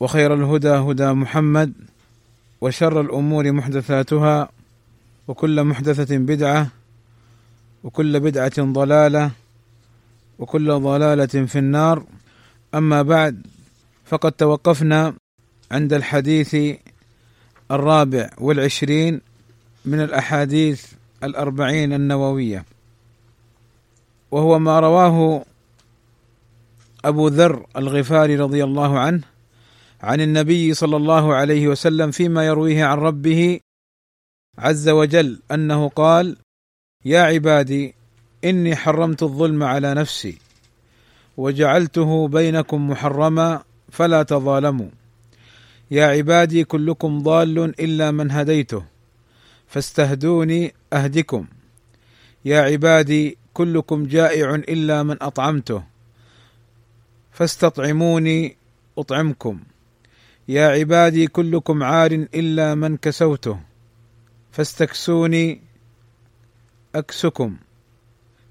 وخير الهدى هدى محمد وشر الأمور محدثاتها وكل محدثة بدعة وكل بدعة ضلالة وكل ضلالة في النار. أما بعد فقد توقفنا عند الحديث الرابع والعشرين من الأحاديث الأربعين النووية وهو ما رواه أبو ذر الغفاري رضي الله عنه عن النبي صلى الله عليه وسلم فيما يرويه عن ربه عز وجل أنه قال يا عبادي إني حرمت الظلم على نفسي وجعلته بينكم محرما فلا تظالموا. يا عبادي كلكم ضال إلا من هديته فاستهدوني أهدكم. يا عبادي كلكم جائع إلا من أطعمته فاستطعموني أطعمكم. يا عبادي كلكم عار إلا من كسوته فاستكسوني أكسكم.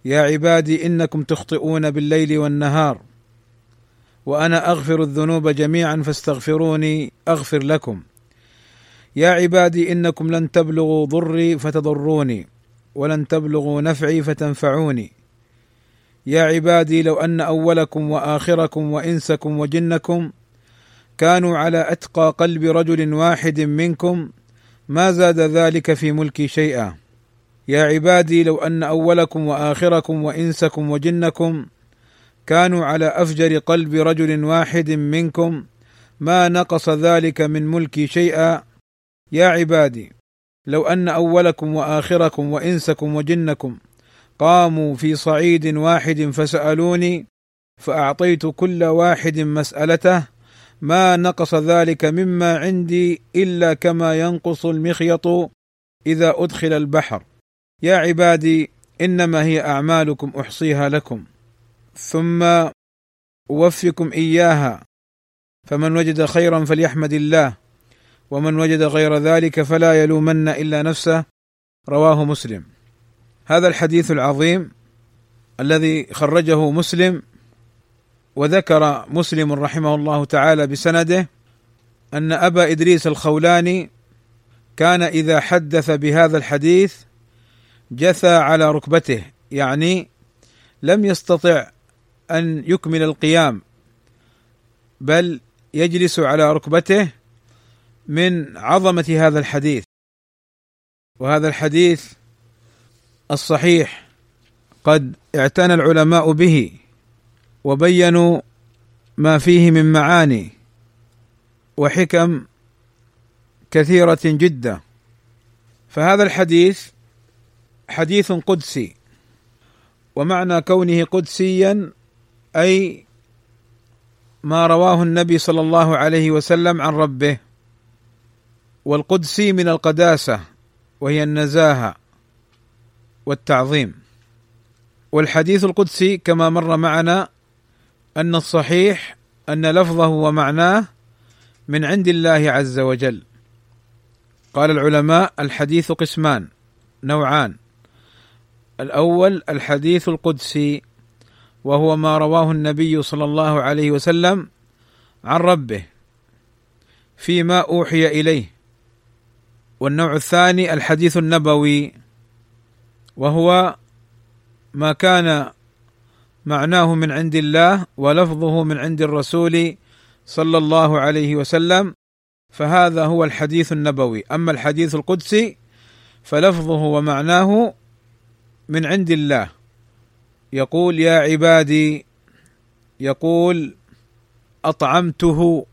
يا عبادي إنكم تخطئون بالليل والنهار وأنا أغفر الذنوب جميعا فاستغفروني أغفر لكم. يا عبادي إنكم لن تبلغوا ضري فتضروني ولن تبلغوا نفعي فتنفعوني. يا عبادي لو أن أولكم وآخركم وإنسكم وجنكم كانوا على أتقى قلب رجل واحد منكم ما زاد ذلك في ملكي شيئا. يا عبادي لو أن أولكم وآخركم وإنسكم وجنكم كانوا على أفجر قلب رجل واحد منكم ما نقص ذلك من ملكي شيئا. يا عبادي لو أن أولكم وآخركم وإنسكم وجنكم قاموا في صعيد واحد فسألوني فأعطيت كل واحد مسألته ما نقص ذلك مما عندي إلا كما ينقص المخيط إذا أدخل البحر. يا عبادي إنما هي أعمالكم أحصيها لكم. ثم اوفكم إياها. فمن وجد خيرا فليحمد الله ومن وجد غير ذلك فلا يلومن إلا نفسه. رواه مسلم. هذا الحديث العظيم الذي خرجه مسلم وذكر مسلم رحمه الله تعالى بسنده أن أبا إدريس الخولاني كان إذا حدث بهذا الحديث جثى على ركبته يعني لم يستطع أن يكمل القيام بل يجلس على ركبته من عظمة هذا الحديث. وهذا الحديث الصحيح قد اعتنى العلماء به. وبينوا ما فيه من معاني وحكم كثيرة جدا. فهذا الحديث حديث قدسي ومعنى كونه قدسيا أي ما رواه النبي صلى الله عليه وسلم عن ربه. والقدسي من القداسة وهي النزاهة والتعظيم. والحديث القدسي كما مر معنا أن الصحيح أن لفظه ومعناه من عند الله عز وجل. قال العلماء الحديث قسمان نوعان. الأول الحديث القدسي وهو ما رواه النبي صلى الله عليه وسلم عن ربه فيما أوحي إليه. والنوع الثاني الحديث النبوي وهو ما كان معناه من عند الله ولفظه من عند الرسول صلى الله عليه وسلم فهذا هو الحديث النبوي. أما الحديث القدسي فلفظه ومعناه من عند الله. يقول يا عبادي يقول أطعمته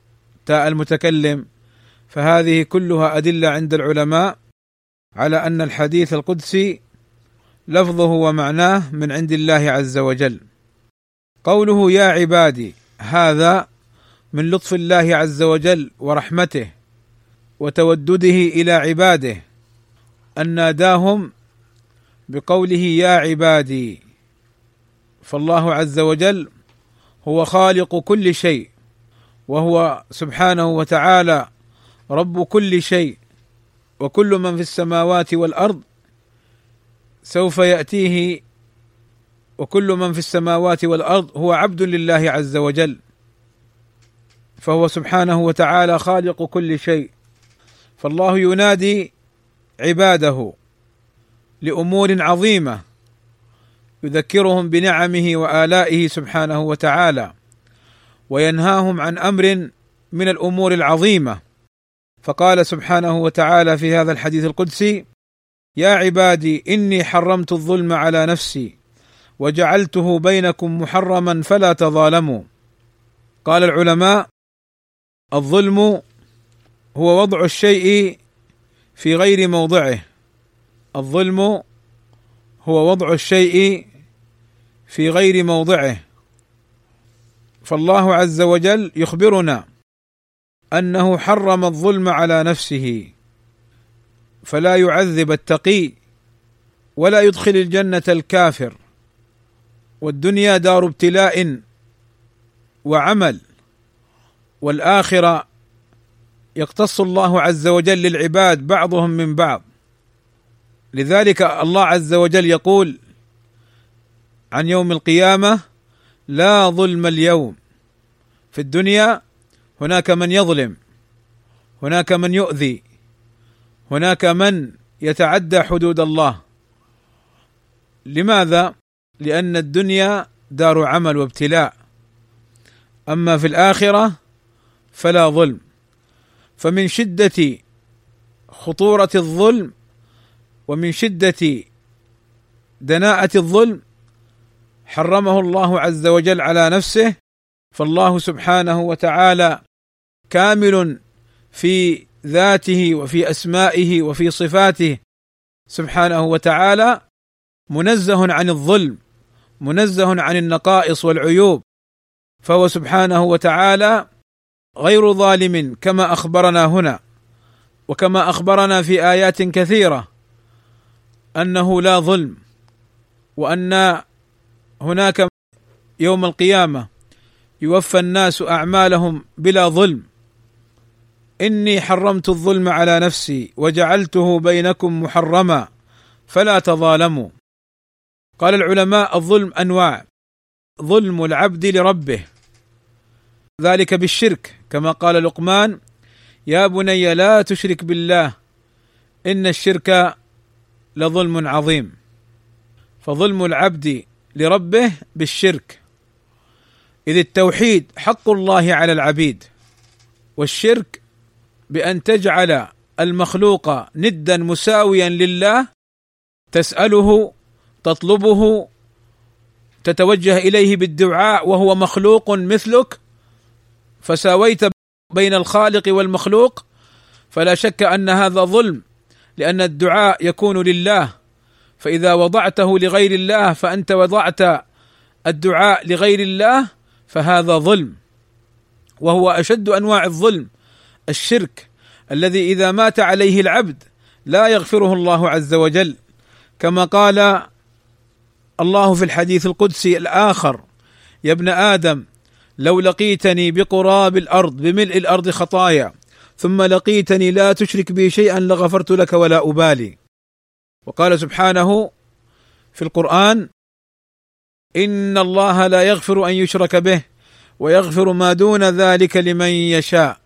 تاء المتكلم. فهذه كلها أدلة عند العلماء على أن الحديث القدسي لفظه ومعناه من عند الله عز وجل. قوله يا عبادي هذا من لطف الله عز وجل ورحمته وتودده إلى عباده أن ناداهم بقوله يا عبادي. فالله عز وجل هو خالق كل شيء وهو سبحانه وتعالى رب كل شيء وكل من في السماوات والأرض سوف يأتيه وكل من في السماوات والأرض هو عبد لله عز وجل فهو سبحانه وتعالى خالق كل شيء فالله ينادي عباده لأمور عظيمة يذكرهم بنعمه وآلائه سبحانه وتعالى وينهاهم عن أمر من الأمور العظيمة. فقال سبحانه وتعالى في هذا الحديث القدسي يا عبادي إني حرمت الظلم على نفسي وجعلته بينكم محرما فلا تظالموا. قال العلماء الظلم هو وضع الشيء في غير موضعه. الظلم هو وضع الشيء في غير موضعه. فالله عز وجل يخبرنا أنه حرم الظلم على نفسه. فلا يعذب التقي ولا يدخل الجنة الكافر. والدنيا دار ابتلاء وعمل والآخرة يقتص الله عز وجل للعباد بعضهم من بعض. لذلك الله عز وجل يقول عن يوم القيامة لا ظلم اليوم في الدنيا هناك من يظلم هناك من يؤذي هناك من يتعدى حدود الله. لماذا؟ لأن الدنيا دار عمل وابتلاء. أما في الآخرة فلا ظلم. فمن شدة خطورة الظلم ومن شدة دناءة الظلم حرمه الله عز وجل على نفسه فالله سبحانه وتعالى كامل في ذاته وفي أسمائه وفي صفاته سبحانه وتعالى منزه عن الظلم. منزه عن النقائص والعيوب. فهو سبحانه وتعالى غير ظالم كما أخبرنا هنا وكما أخبرنا في آيات كثيرة أنه لا ظلم وأن هناك يوم القيامة يوفى الناس أعمالهم بلا ظلم. إني حرمت الظلم على نفسي وجعلته بينكم محرما فلا تظالموا. قال العلماء الظلم أنواع. ظلم العبد لربه. ذلك بالشرك كما قال لقمان يا بني لا تشرك بالله إن الشرك لظلم عظيم. فظلم العبد لربه بالشرك. إذ التوحيد حق الله على العبيد والشرك بأن تجعل المخلوق ندا مساويا لله تسأله تطلبه تتوجه إليه بالدعاء وهو مخلوق مثلك فساويت بين الخالق والمخلوق فلا شك أن هذا ظلم لأن الدعاء يكون لله فإذا وضعته لغير الله فأنت وضعت الدعاء لغير الله فهذا ظلم وهو أشد أنواع الظلم الشرك الذي إذا مات عليه العبد لا يغفره الله عز وجل كما قال الله في الحديث القدسي الآخر يا ابن آدم لو لقيتني بقراب الأرض بملء الأرض خطايا ثم لقيتني لا تشرك بي شيئا لغفرت لك ولا أبالي. وقال سبحانه في القرآن إن الله لا يغفر أن يشرك به ويغفر ما دون ذلك لمن يشاء.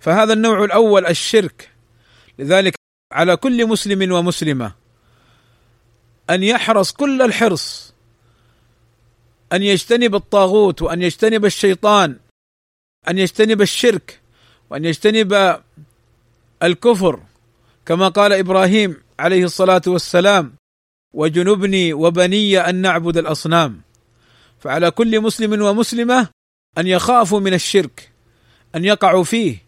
فهذا النوع الأول الشرك. لذلك على كل مسلم ومسلمة أن يحرص كل الحرص أن يجتنب الطاغوت وأن يجتنب الشيطان أن يجتنب الشرك وأن يجتنب الكفر. كما قال إبراهيم عليه الصلاة والسلام وجنبني وبني أن نعبد الأصنام. فعلى كل مسلم ومسلمة أن يخافوا من الشرك أن يقعوا فيه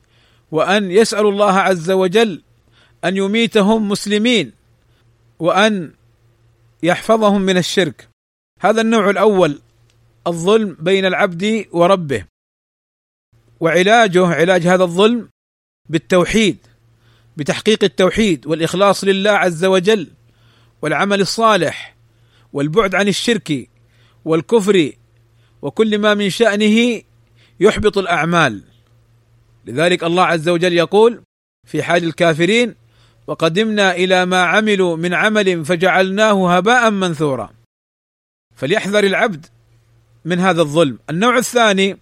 وأن يسألوا الله عز وجل أن يميتهم مسلمين وأن يحفظهم من الشرك. هذا النوع الأول الظلم بين العبد وربه. وعلاجه علاج هذا الظلم بالتوحيد بتحقيق التوحيد والإخلاص لله عز وجل والعمل الصالح والبعد عن الشرك والكفر وكل ما من شأنه يحبط الأعمال. لذلك الله عز وجل يقول في حال الكافرين وقدمنا إلى ما عملوا من عمل فجعلناه هباء منثورا. فليحذر العبد من هذا الظلم. النوع الثاني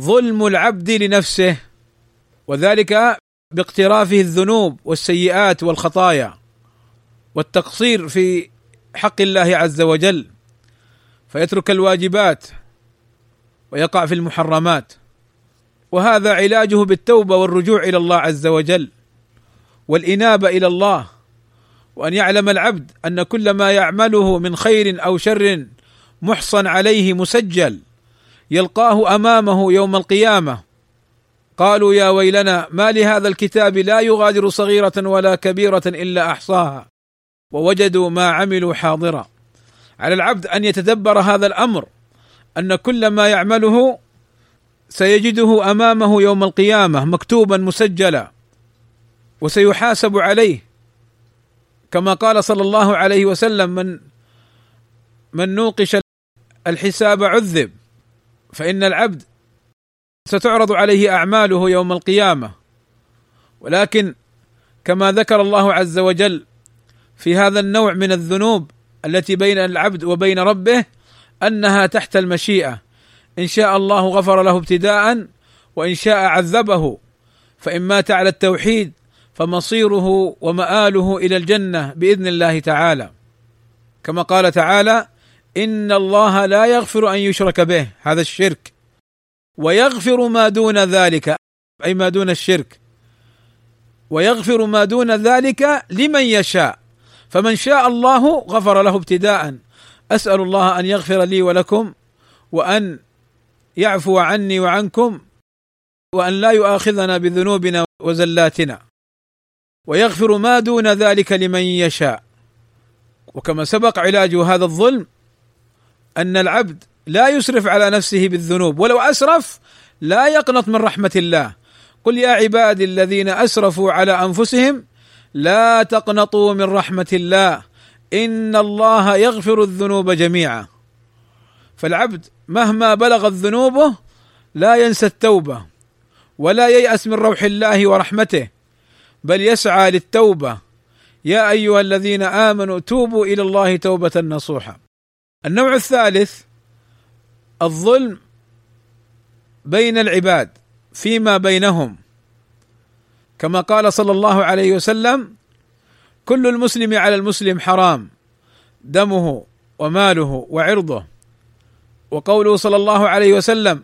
ظلم العبد لنفسه وذلك باقترافه الذنوب والسيئات والخطايا والتقصير في حق الله عز وجل. فيترك الواجبات ويقع في المحرمات. وهذا علاجه بالتوبة والرجوع إلى الله عز وجل. والإنابة إلى الله وأن يعلم العبد أن كل ما يعمله من خير أو شر محصن عليه مسجل يلقاه أمامه يوم القيامة. قالوا يا ويلنا ما لهذا الكتاب؟ لا يغادر صغيرة ولا كبيرة إلا أحصاها. ووجدوا ما عملوا حاضرا. على العبد أن يتدبر هذا الأمر أن كل ما يعمله سيجده أمامه يوم القيامة مكتوبا مسجلا. وسيحاسب عليه. كما قال صلى الله عليه وسلم من من نوقش الحساب عذب فإن العبد ستعرض عليه أعماله يوم القيامة. ولكن كما ذكر الله عز وجل في هذا النوع من الذنوب التي بين العبد وبين ربه أنها تحت المشيئة. إن شاء الله غفر له ابتداء وإن شاء عذبه. فإن مات على التوحيد فمصيره ومآله إلى الجنة بإذن الله تعالى. كما قال تعالى إن الله لا يغفر أن يشرك به هذا الشرك. ويغفر ما دون ذلك أي ما دون الشرك. ويغفر ما دون ذلك لمن يشاء. فمن شاء الله غفر له ابتداء. أسأل الله أن يغفر لي ولكم وأن يعفو عني وعنكم وأن لا يؤاخذنا بذنوبنا وزلاتنا. ويغفر ما دون ذلك لمن يشاء. وكما سبق علاج هذا الظلم أن العبد لا يسرف على نفسه بالذنوب ولو أسرف لا يقنط من رحمة الله. قل يا عبادي الذين أسرفوا على أنفسهم لا تقنطوا من رحمة الله إن الله يغفر الذنوب جميعا. فالعبد مهما بلغت ذنوبه لا ينسى التوبة ولا ييأس من روح الله ورحمته. بل يسعى للتوبة. يا أيها الذين آمنوا توبوا إلى الله توبة نصوحا. النوع الثالث الظلم بين العباد فيما بينهم. كما قال صلى الله عليه وسلم كل المسلم على المسلم حرام دمه وماله وعرضه. وقوله صلى الله عليه وسلم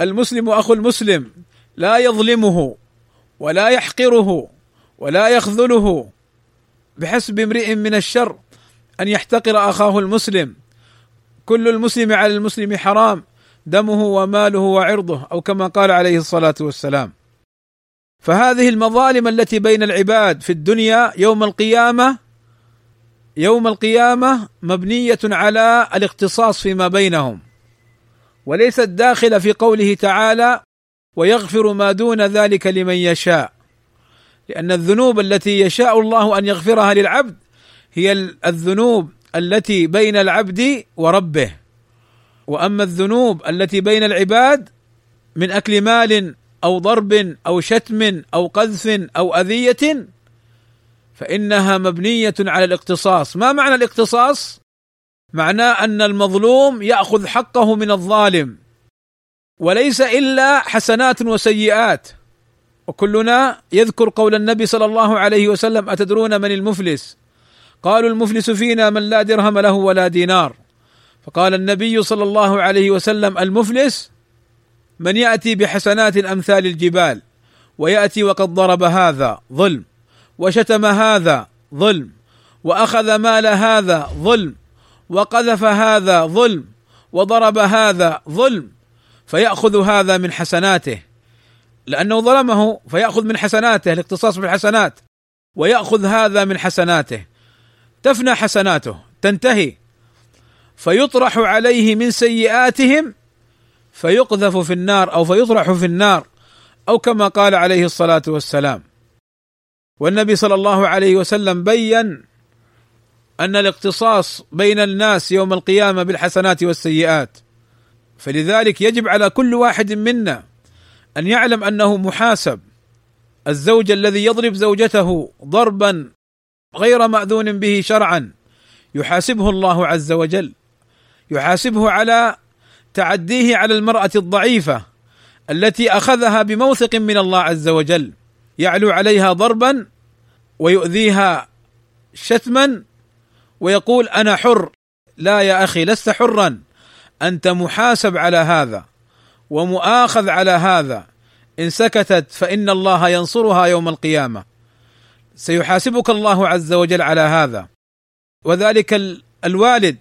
المسلم أخو المسلم لا يظلمه ولا يحقره. ولا يخذله بحسب امرئ من الشر أن يحتقر أخاه المسلم. كل المسلم على المسلم حرام دمه وماله وعرضه أو كما قال عليه الصلاة والسلام. فهذه المظالم التي بين العباد في الدنيا يوم القيامة يوم القيامة مبنية على الاختصاص فيما بينهم. وليست داخله في قوله تعالى ويغفر ما دون ذلك لمن يشاء لأن الذنوب التي يشاء الله أن يغفرها للعبد هي الذنوب التي بين العبد وربه. وأما الذنوب التي بين العباد من أكل مال أو ضرب أو شتم أو قذف أو أذية فإنها مبنية على الاقتصاص. ما معنى الاقتصاص؟ معناه أن المظلوم يأخذ حقه من الظالم وليس إلا حسنات وسيئات. وكلنا يذكر قول النبي صلى الله عليه وسلم أتدرون من المفلس؟ قالوا المفلس فينا من لا درهم له ولا دينار. فقال النبي صلى الله عليه وسلم المفلس من يأتي بحسنات أمثال الجبال ويأتي وقد ضرب هذا ظلم وشتم هذا ظلم وأخذ مال هذا ظلم وقذف هذا ظلم وضرب هذا ظلم فيأخذ هذا من حسناته. لأنه ظلمه فيأخذ من حسناته الاقتصاص بالحسنات ويأخذ هذا من حسناته. تفنى حسناته تنتهي. فيطرح عليه من سيئاتهم فيقذف في النار أو فيطرح في النار أو كما قال عليه الصلاة والسلام. والنبي صلى الله عليه وسلم بين أن الاقتصاص بين الناس يوم القيامة بالحسنات والسيئات. فلذلك يجب على كل واحد منا أن يعلم أنه محاسب الزوج الذي يضرب زوجته ضربا غير مأذون به شرعا يحاسبه الله عز وجل يحاسبه على تعديه على المرأة الضعيفة التي أخذها بموثق من الله عز وجل يعلو عليها ضربا ويؤذيها شتما ويقول أنا حر لا يا أخي لست حرا أنت محاسب على هذا. ومؤاخذ على هذا. إن سكتت فإن الله ينصرها يوم القيامة. سيحاسبك الله عز وجل على هذا. وذلك الوالد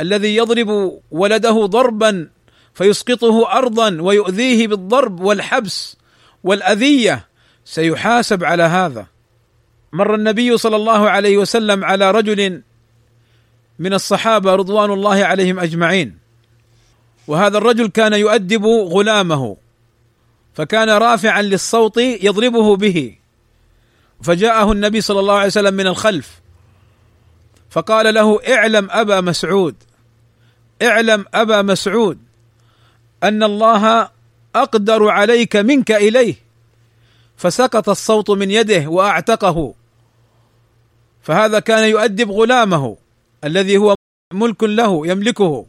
الذي يضرب ولده ضربا فيسقطه ارضا ويؤذيه بالضرب والحبس والأذية سيحاسب على هذا. مر النبي صلى الله عليه وسلم على رجل من الصحابة رضوان الله عليهم أجمعين. وهذا الرجل كان يؤدب غلامه فكان رافعا للصوت يضربه به فجاءه النبي صلى الله عليه وسلم من الخلف فقال له اعلم أبا مسعود اعلم أبا مسعود أن الله أقدر عليك منك إليه. فسقط الصوت من يده وأعتقه فهذا كان يؤدب غلامه الذي هو ملك له يملكه.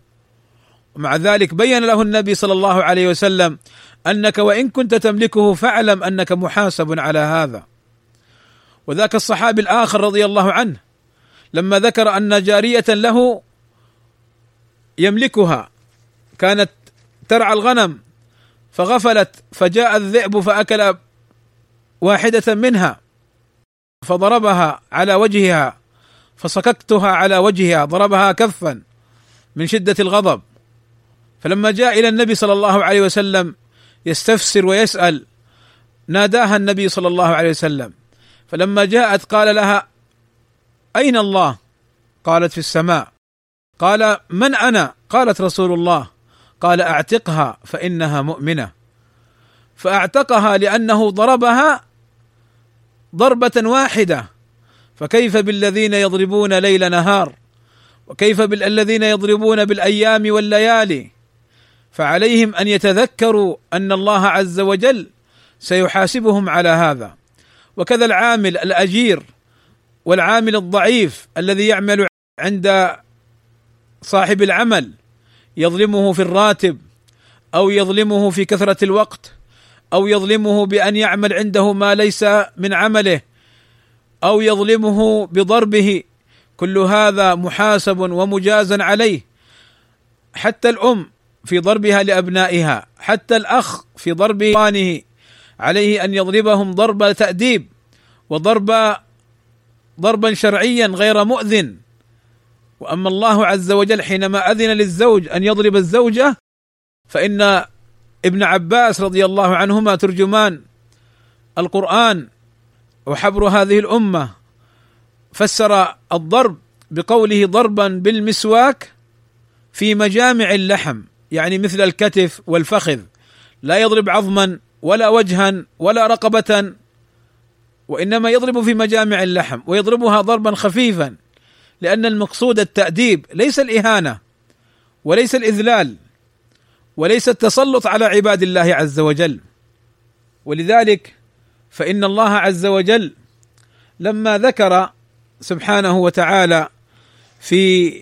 ومع ذلك بين له النبي صلى الله عليه وسلم أنك وإن كنت تملكه فاعلم أنك محاسب على هذا. وذاك الصحابي الآخر رضي الله عنه لما ذكر أن جارية له يملكها كانت ترعى الغنم فغفلت فجاء الذئب فأكل واحدة منها فضربها على وجهها فصككتها على وجهها ضربها كفا من شدة الغضب. فلما جاء إلى النبي صلى الله عليه وسلم يستفسر ويسأل ناداها النبي صلى الله عليه وسلم. فلما جاءت قال لها أين الله؟ قالت في السماء. قال من أنا؟ قالت رسول الله. قال أعتقها فإنها مؤمنة. فأعتقها لأنه ضربها ضربة واحدة. فكيف بالذين يضربون ليل نهار؟ وكيف بالذين يضربون بالأيام والليالي؟ فعليهم أن يتذكروا أن الله عز وجل سيحاسبهم على هذا. وكذا العامل الأجير والعامل الضعيف الذي يعمل عند صاحب العمل يظلمه في الراتب أو يظلمه في كثرة الوقت أو يظلمه بأن يعمل عنده ما ليس من عمله أو يظلمه بضربه كل هذا محاسب ومجازا عليه. حتى الأم في ضربها لأبنائها حتى الأخ في ضرب إخوانه عليه أن يضربهم ضرب تأديب وضرب ضربا شرعيا غير مؤذن. وأما الله عز وجل حينما أذن للزوج أن يضرب الزوجة فإن ابن عباس رضي الله عنهما ترجمان القرآن وحبر هذه الأمة فسر الضرب بقوله ضربا بالمسواك في مجامع اللحم. يعني مثل الكتف والفخذ لا يضرب عظما ولا وجها ولا رقبة وإنما يضرب في مجامع اللحم ويضربها ضربا خفيفا لأن المقصود التأديب ليس الإهانة وليس الإذلال وليس التسلط على عباد الله عز وجل. ولذلك فإن الله عز وجل لما ذكر سبحانه وتعالى في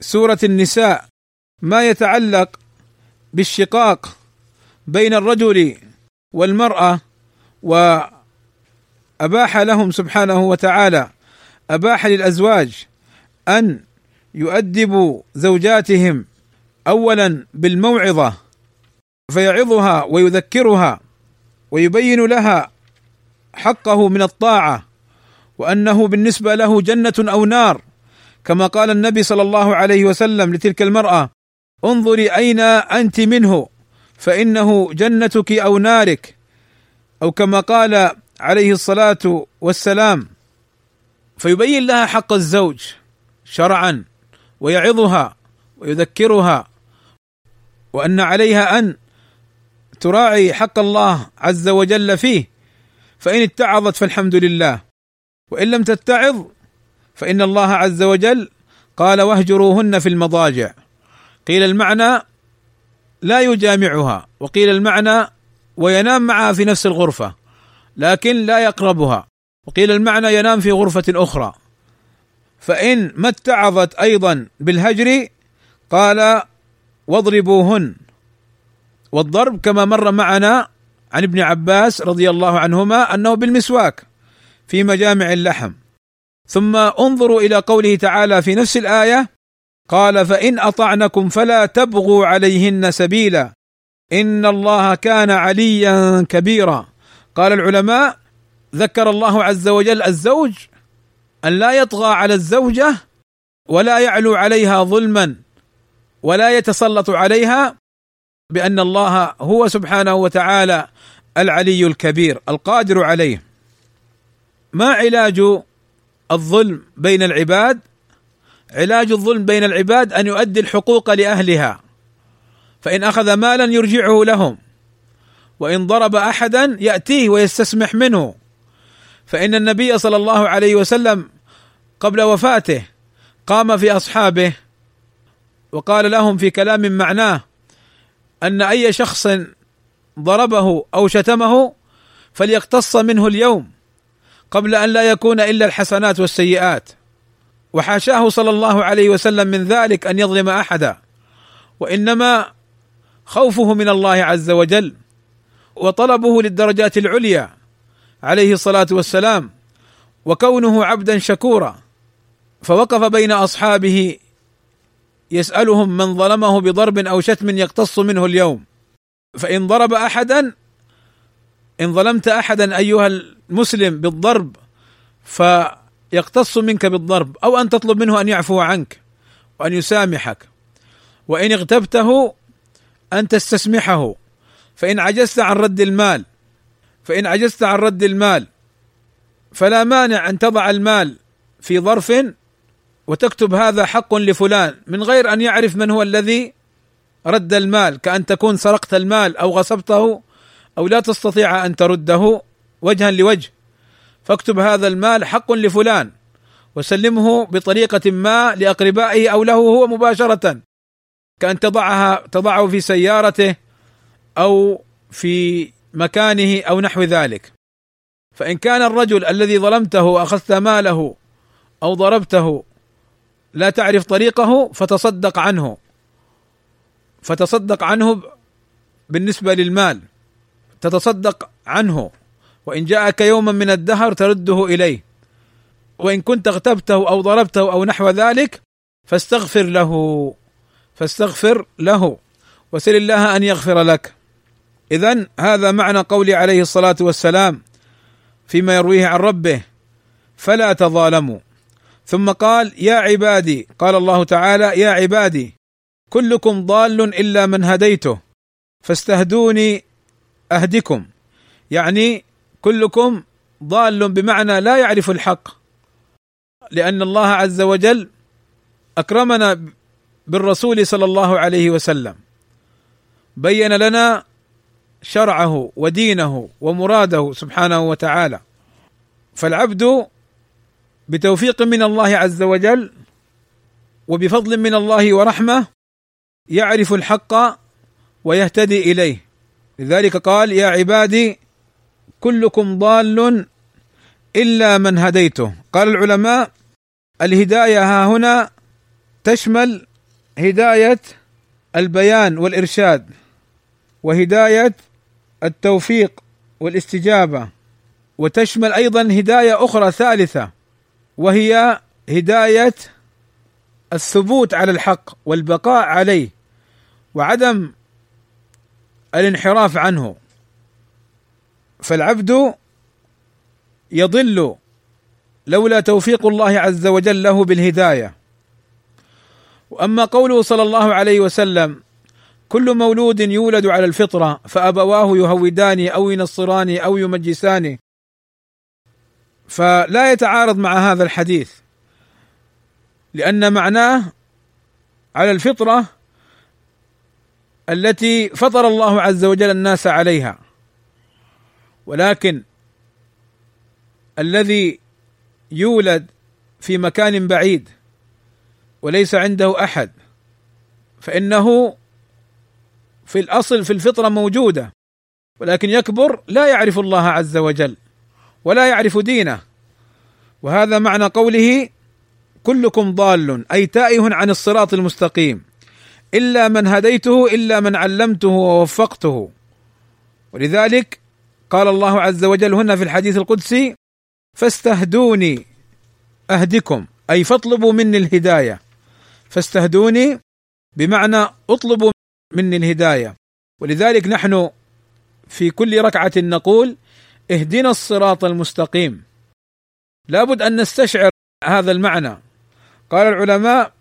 سورة النساء ما يتعلق بالشقاق بين الرجل والمرأة وأباح لهم سبحانه وتعالى أباح للأزواج أن يؤدبوا زوجاتهم اولا بالموعظة فيعظها ويذكرها ويبين لها حقه من الطاعة وأنه بالنسبة له جنة أو نار كما قال النبي صلى الله عليه وسلم لتلك المرأة انظري أين أنت منه فإنه جنتك أو نارك أو كما قال عليه الصلاة والسلام. فيبين لها حق الزوج شرعا ويعظها ويذكرها وأن عليها أن تراعي حق الله عز وجل فيه. فإن اتعظت فالحمد لله وإن لم تتعظ فإن الله عز وجل قال واهجروهن في المضاجع. قيل المعنى لا يجامعها وقيل المعنى وينام معها في نفس الغرفة لكن لا يقربها وقيل المعنى ينام في غرفة أخرى. فإن ما اتعظت أيضا بالهجر قال واضربوهن. والضرب كما مر معنا عن ابن عباس رضي الله عنهما أنه بالمسواك في مجامع اللحم. ثم انظروا إلى قوله تعالى في نفس الآية قال فإن أطعنكم فلا تبغوا عليهن سبيلا. إن الله كان عليا كبيرا. قال العلماء ذكر الله عز وجل الزوج أن لا يطغى على الزوجة ولا يعلو عليها ظلما ولا يتسلط عليها بأن الله هو سبحانه وتعالى العلي الكبير القادر عليه. ما علاج الظلم بين العباد؟ علاج الظلم بين العباد أن يؤدي الحقوق لأهلها. فإن أخذ مالا يرجعه لهم. وإن ضرب احدا يأتيه ويستسمح منه. فإن النبي صلى الله عليه وسلم قبل وفاته قام في أصحابه وقال لهم في كلام معناه أن أي شخص ضربه أو شتمه فليقتص منه اليوم قبل أن لا يكون إلا الحسنات والسيئات. وحاشاه صلى الله عليه وسلم من ذلك أن يظلم أحدا. وإنما خوفه من الله عز وجل وطلبه للدرجات العليا عليه الصلاة والسلام وكونه عبدا شكورا. فوقف بين أصحابه يسألهم من ظلمه بضرب أو شتم يقتص منه اليوم. فإن ضرب أحدا إن ظلمت أحدا أيها المسلم بالضرب فيقتص منك بالضرب أو أن تطلب منه أن يعفو عنك وأن يسامحك. وإن اغتبته أن تستسمحه. فإن عجزت عن رد المال فإن عجزت عن رد المال فلا مانع أن تضع المال في ظرف وتكتب هذا حق لفلان من غير أن يعرف من هو الذي رد المال. كأن تكون سرقت المال أو غصبته أو لا تستطيع أن ترده وجها لوجه. فاكتب هذا المال حق لفلان وسلمه بطريقة ما لأقربائه أو له هو مباشرة كأن تضعها تضعه في سيارته أو في مكانه أو نحو ذلك. فإن كان الرجل الذي ظلمته وأخذت ماله أو ضربته لا تعرف طريقه فتصدق عنه. فتصدق عنه بالنسبة للمال تتصدق عنه. وإن جاءك يوما من الدهر ترده إليه. وإن كنت اغتبته أو ضربته أو نحو ذلك فاستغفر له. فاستغفر له. وسل الله أن يغفر لك. إذا هذا معنى قول عليه الصلاة والسلام فيما يرويه عن ربه. فلا تظالموا. ثم قال يا عبادي قال الله تعالى يا عبادي كلكم ضال إلا من هديته فاستهدوني أهدكم. يعني كلكم ضال بمعنى لا يعرف الحق. لأن الله عز وجل أكرمنا بالرسول صلى الله عليه وسلم. بين لنا شرعه ودينه ومراده سبحانه وتعالى. فالعبد بتوفيق من الله عز وجل وبفضل من الله ورحمة يعرف الحق ويهتدي إليه. لذلك قال يا عبادي كلكم ضال إلا من هديته. قال العلماء الهداية ها هنا تشمل هداية البيان والإرشاد وهداية التوفيق والاستجابة وتشمل أيضا هداية أخرى ثالثة وهي هداية الثبوت على الحق والبقاء عليه وعدم الانحراف عنه. فالعبد يضل لولا توفيق الله عز وجل له بالهداية. وأما قوله صلى الله عليه وسلم كل مولود يولد على الفطرة فأبواه يهودان أو ينصران أو يمجسان فلا يتعارض مع هذا الحديث لأن معناه على الفطرة التي فطر الله عز وجل الناس عليها. ولكن الذي يولد في مكان بعيد وليس عنده أحد فإنه في الأصل في الفطرة موجودة ولكن يكبر لا يعرف الله عز وجل ولا يعرف دينه. وهذا معنى قوله كلكم ضال أي تائه عن الصراط المستقيم إلا من هديته إلا من علمته ووفقته. ولذلك قال الله عز وجل هنا في الحديث القدسي فاستهدوني أهدكم أي فاطلبوا مني الهداية. فاستهدوني بمعنى اطلبوا مني الهداية. ولذلك نحن في كل ركعة نقول اهدنا الصراط المستقيم. لابد أن نستشعر هذا المعنى. قال العلماء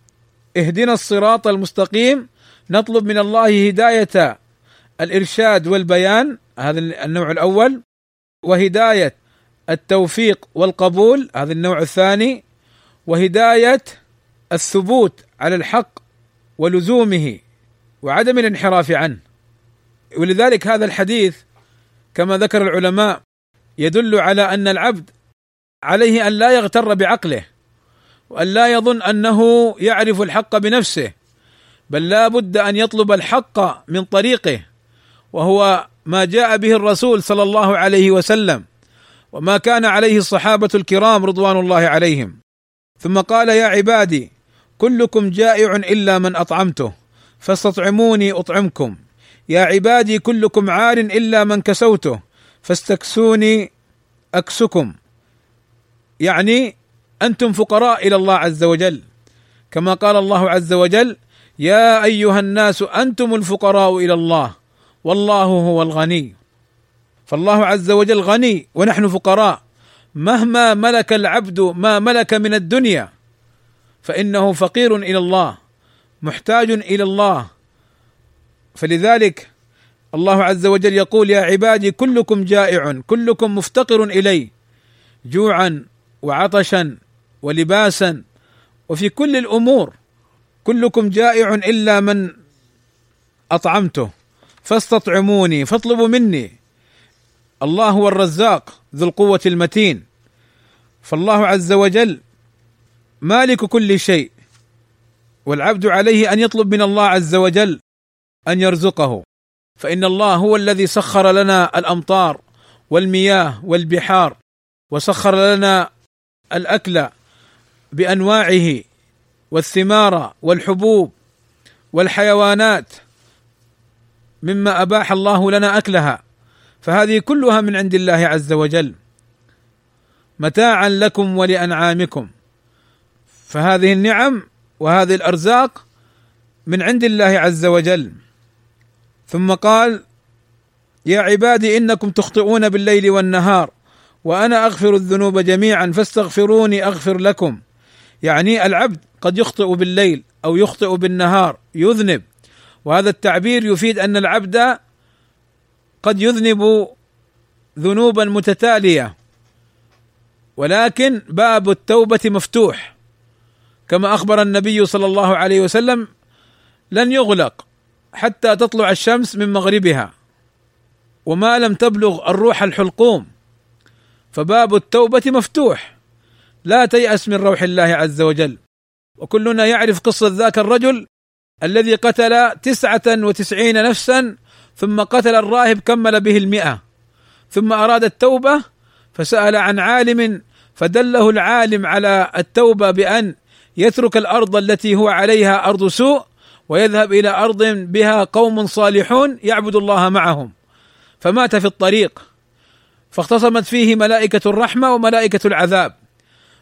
اهدنا الصراط المستقيم نطلب من الله هداية الإرشاد والبيان هذا النوع الأول وهداية التوفيق والقبول هذا النوع الثاني وهداية الثبوت على الحق ولزومه وعدم الانحراف عنه. ولذلك هذا الحديث كما ذكر العلماء يدل على أن العبد عليه أن لا يغتر بعقله وأن لا يظن أنه يعرف الحق بنفسه بل لا بد أن يطلب الحق من طريقه. وهو ما جاء به الرسول صلى الله عليه وسلم وما كان عليه الصحابة الكرام رضوان الله عليهم. ثم قال يا عبادي كلكم جائع إلا من أطعمته فاستطعموني أطعمكم. يا عبادي كلكم عار إلا من كسوته فاستكسوني أكسكم. يعني أنتم فقراء إلى الله عز وجل. كما قال الله عز وجل يا أيها الناس أنتم الفقراء إلى الله. والله هو الغني. فالله عز وجل غني ونحن فقراء. مهما ملك العبد ما ملك من الدنيا فإنه فقير إلى الله محتاج إلى الله. فلذلك الله عز وجل يقول يا عبادي كلكم جائع كلكم مفتقر إلي جوعا وعطشا ولباسا وفي كل الأمور كلكم جائع إلا من أطعمته. فاستطعموني فاطلبوا مني. الله هو الرزاق ذو القوة المتين. فالله عز وجل مالك كل شيء والعبد عليه أن يطلب من الله عز وجل أن يرزقه. فإن الله هو الذي سخر لنا الأمطار والمياه والبحار وسخر لنا الأكل بأنواعه والثمار والحبوب والحيوانات مما أباح الله لنا أكلها. فهذه كلها من عند الله عز وجل. متاعا لكم ولأنعامكم. فهذه النعم وهذه الأرزاق من عند الله عز وجل. ثم قال يا عبادي إنكم تخطئون بالليل والنهار وأنا أغفر الذنوب جميعا فاستغفروني أغفر لكم. يعني العبد قد يخطئ بالليل أو يخطئ بالنهار يذنب. وهذا التعبير يفيد أن العبد قد يذنب ذنوبا متتالية ولكن باب التوبة مفتوح. كما أخبر النبي صلى الله عليه وسلم لن يغلق حتى تطلع الشمس من مغربها وما لم تبلغ الروح الحلقوم. فباب التوبة مفتوح. لا تيأس من روح الله عز وجل. وكلنا يعرف قصة ذاك الرجل الذي قتل تسعة وتسعين نفسا ثم قتل الراهب كمل به المئة. ثم أراد التوبة فسأل عن عالم فدله العالم على التوبة بأن يترك الأرض التي هو عليها أرض سوء ويذهب إلى أرض بها قوم صالحون يعبد الله معهم. فمات في الطريق. فاختصمت فيه ملائكة الرحمة وملائكة العذاب.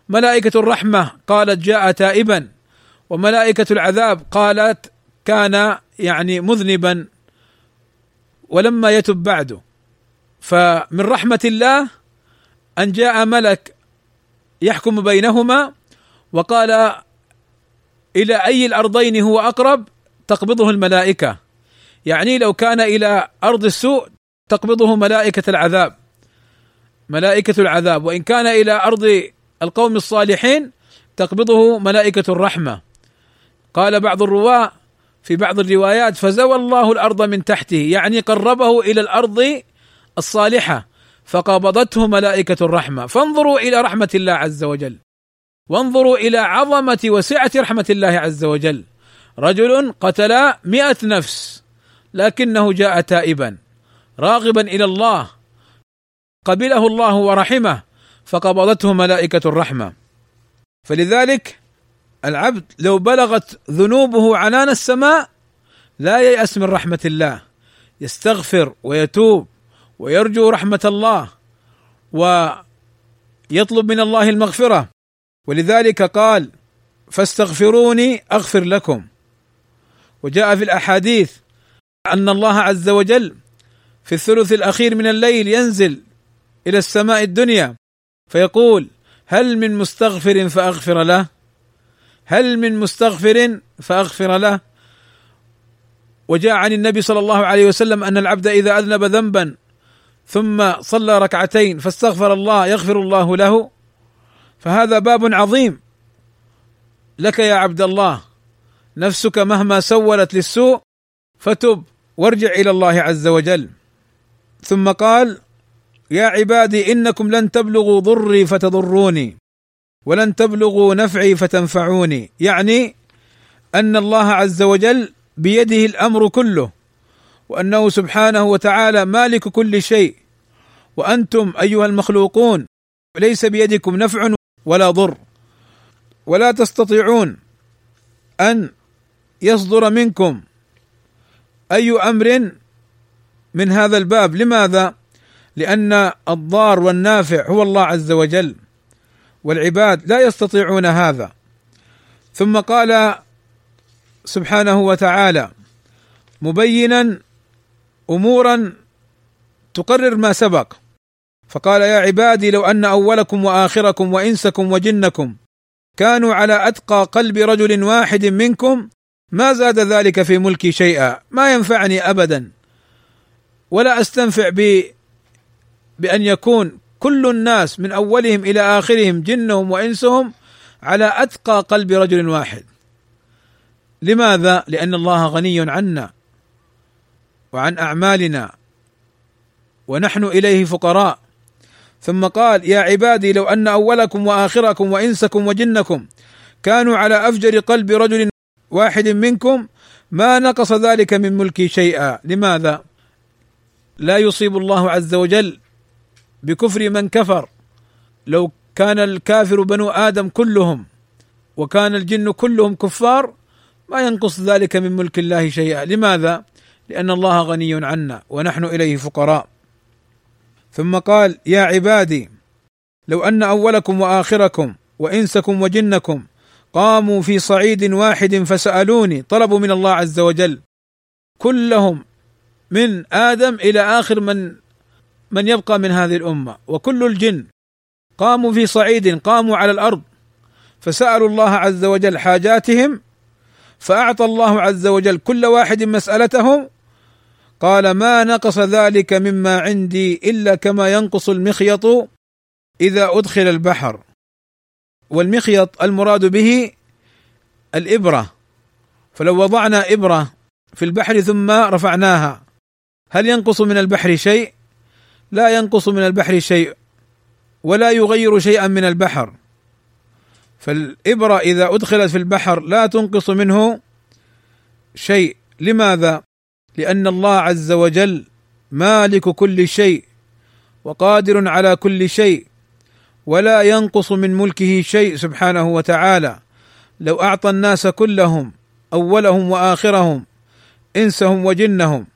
ملائكة الرحمة قالت جاء تائبا وملائكة العذاب قالت كان يعني مذنبا ولما يتب بعده. فمن رحمة الله أن جاء ملك يحكم بينهما وقال إلى أي الأرضين هو أقرب؟ تقبضه الملائكة. يعني لو كان إلى أرض السوء تقبضه ملائكة العذاب. ملائكة العذاب. وإن كان إلى أرض القوم الصالحين تقبضه ملائكة الرحمة. قال بعض الرواة في بعض الروايات فزوى الله الأرض من تحته يعني قربه إلى الأرض الصالحة فقبضته ملائكة الرحمة. فانظروا إلى رحمة الله عز وجل. وانظروا إلى عظمة وسعة رحمة الله عز وجل. رجل قتل مئة نفس لكنه جاء تائبا راغبا إلى الله قبله الله ورحمه فقبضته ملائكة الرحمة. فلذلك العبد لو بلغت ذنوبه عنان السماء لا ييأس من رحمة الله. يستغفر ويتوب ويرجو رحمة الله ويطلب من الله المغفرة. ولذلك قال فاستغفروني أغفر لكم. وجاء في الأحاديث أن الله عز وجل في الثلث الأخير من الليل ينزل إلى السماء الدنيا فيقول هل من مستغفر فأغفر له؟ هل من مستغفر فأغفر له. وجاء عن النبي صلى الله عليه وسلم أن العبد إذا أذنب ذنبا ثم صلى ركعتين فاستغفر الله يغفر الله له. فهذا باب عظيم. لك يا عبد الله نفسك مهما سولت للسوء فتب وارجع إلى الله عز وجل. ثم قال يا عبادي إنكم لن تبلغوا ضري فتضروني. ولن تبلغوا نفعي فتنفعوني. يعني أن الله عز وجل بيده الأمر كله وأنه سبحانه وتعالى مالك كل شيء وأنتم أيها المخلوقون ليس بيدكم نفع ولا ضر. ولا تستطيعون أن يصدر منكم أي أمر من هذا الباب. لماذا؟ لأن الضار والنافع هو الله عز وجل. والعباد لا يستطيعون هذا. ثم قال سبحانه وتعالى مبينا أمورا تقرر ما سبق. فقال يا عبادي لو أن أولكم وآخركم وإنسكم وجنكم كانوا على أتقى قلب رجل واحد منكم ما زاد ذلك في ملكي شيئا ما ينفعني أبدا. ولا أستنفع ب بأن يكون كل الناس من أولهم إلى آخرهم جنهم وإنسهم على أتقى قلب رجل واحد. لماذا؟ لأن الله غني عنا وعن أعمالنا ونحن إليه فقراء. ثم قال يا عبادي لو أن أولكم وآخركم وإنسكم وجنكم كانوا على أفجر قلب رجل واحد منكم ما نقص ذلك من ملكي شيئا. لماذا؟ لا يصيب الله عز وجل بكفر من كفر. لو كان الكافر بنو آدم كلهم وكان الجن كلهم كفار ما ينقص ذلك من ملك الله شيئا. لماذا؟ لأن الله غني عنا ونحن إليه فقراء. ثم قال يا عبادي لو أن أولكم وآخركم وإنسكم وجنكم قاموا في صعيد واحد فسألوني طلبوا من الله عز وجل كلهم من آدم إلى آخر من من يبقى من هذه الأمة وكل الجن قاموا في صعيد قاموا على الأرض فسألوا الله عز وجل حاجاتهم فأعطى الله عز وجل كل واحد مسألته قال ما نقص ذلك مما عندي إلا كما ينقص المخيط إذا أدخل البحر والمخيط المراد به الإبرة فلو وضعنا إبرة في البحر ثم رفعناها هل ينقص من البحر شيء؟ لا ينقص من البحر شيء ولا يغير شيئا من البحر. فالإبرة إذا أدخلت في البحر لا تنقص منه شيء. لماذا؟ لأن الله عز وجل مالك كل شيء وقادر على كل شيء ولا ينقص من ملكه شيء سبحانه وتعالى. لو أعطى الناس كلهم أولهم وآخرهم إنسهم وجنهم.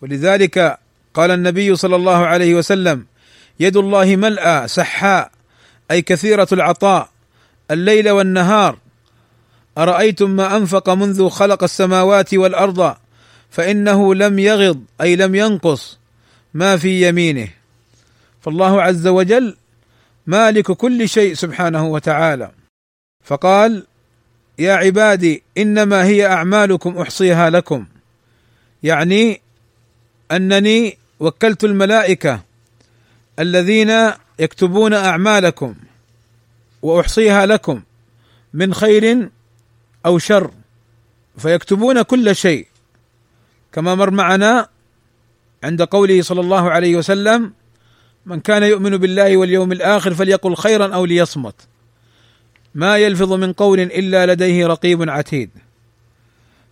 ولذلك قال النبي صلى الله عليه وسلم يد الله ملأى سحاء أي كثيرة العطاء الليل والنهار. أرأيتم ما أنفق منذ خلق السماوات والأرض فإنه لم يغض أي لم ينقص ما في يمينه. فالله عز وجل مالك كل شيء سبحانه وتعالى. فقال يا عبادي إنما هي أعمالكم أحصيها لكم. يعني أنني وكلت الملائكة الذين يكتبون أعمالكم وأحصيها لكم من خير أو شر فيكتبون كل شيء. كما مر معنا عند قوله صلى الله عليه وسلم من كان يؤمن بالله واليوم الآخر فليقل خيرا أو ليصمت. ما يلفظ من قول إلا لديه رقيب عتيد.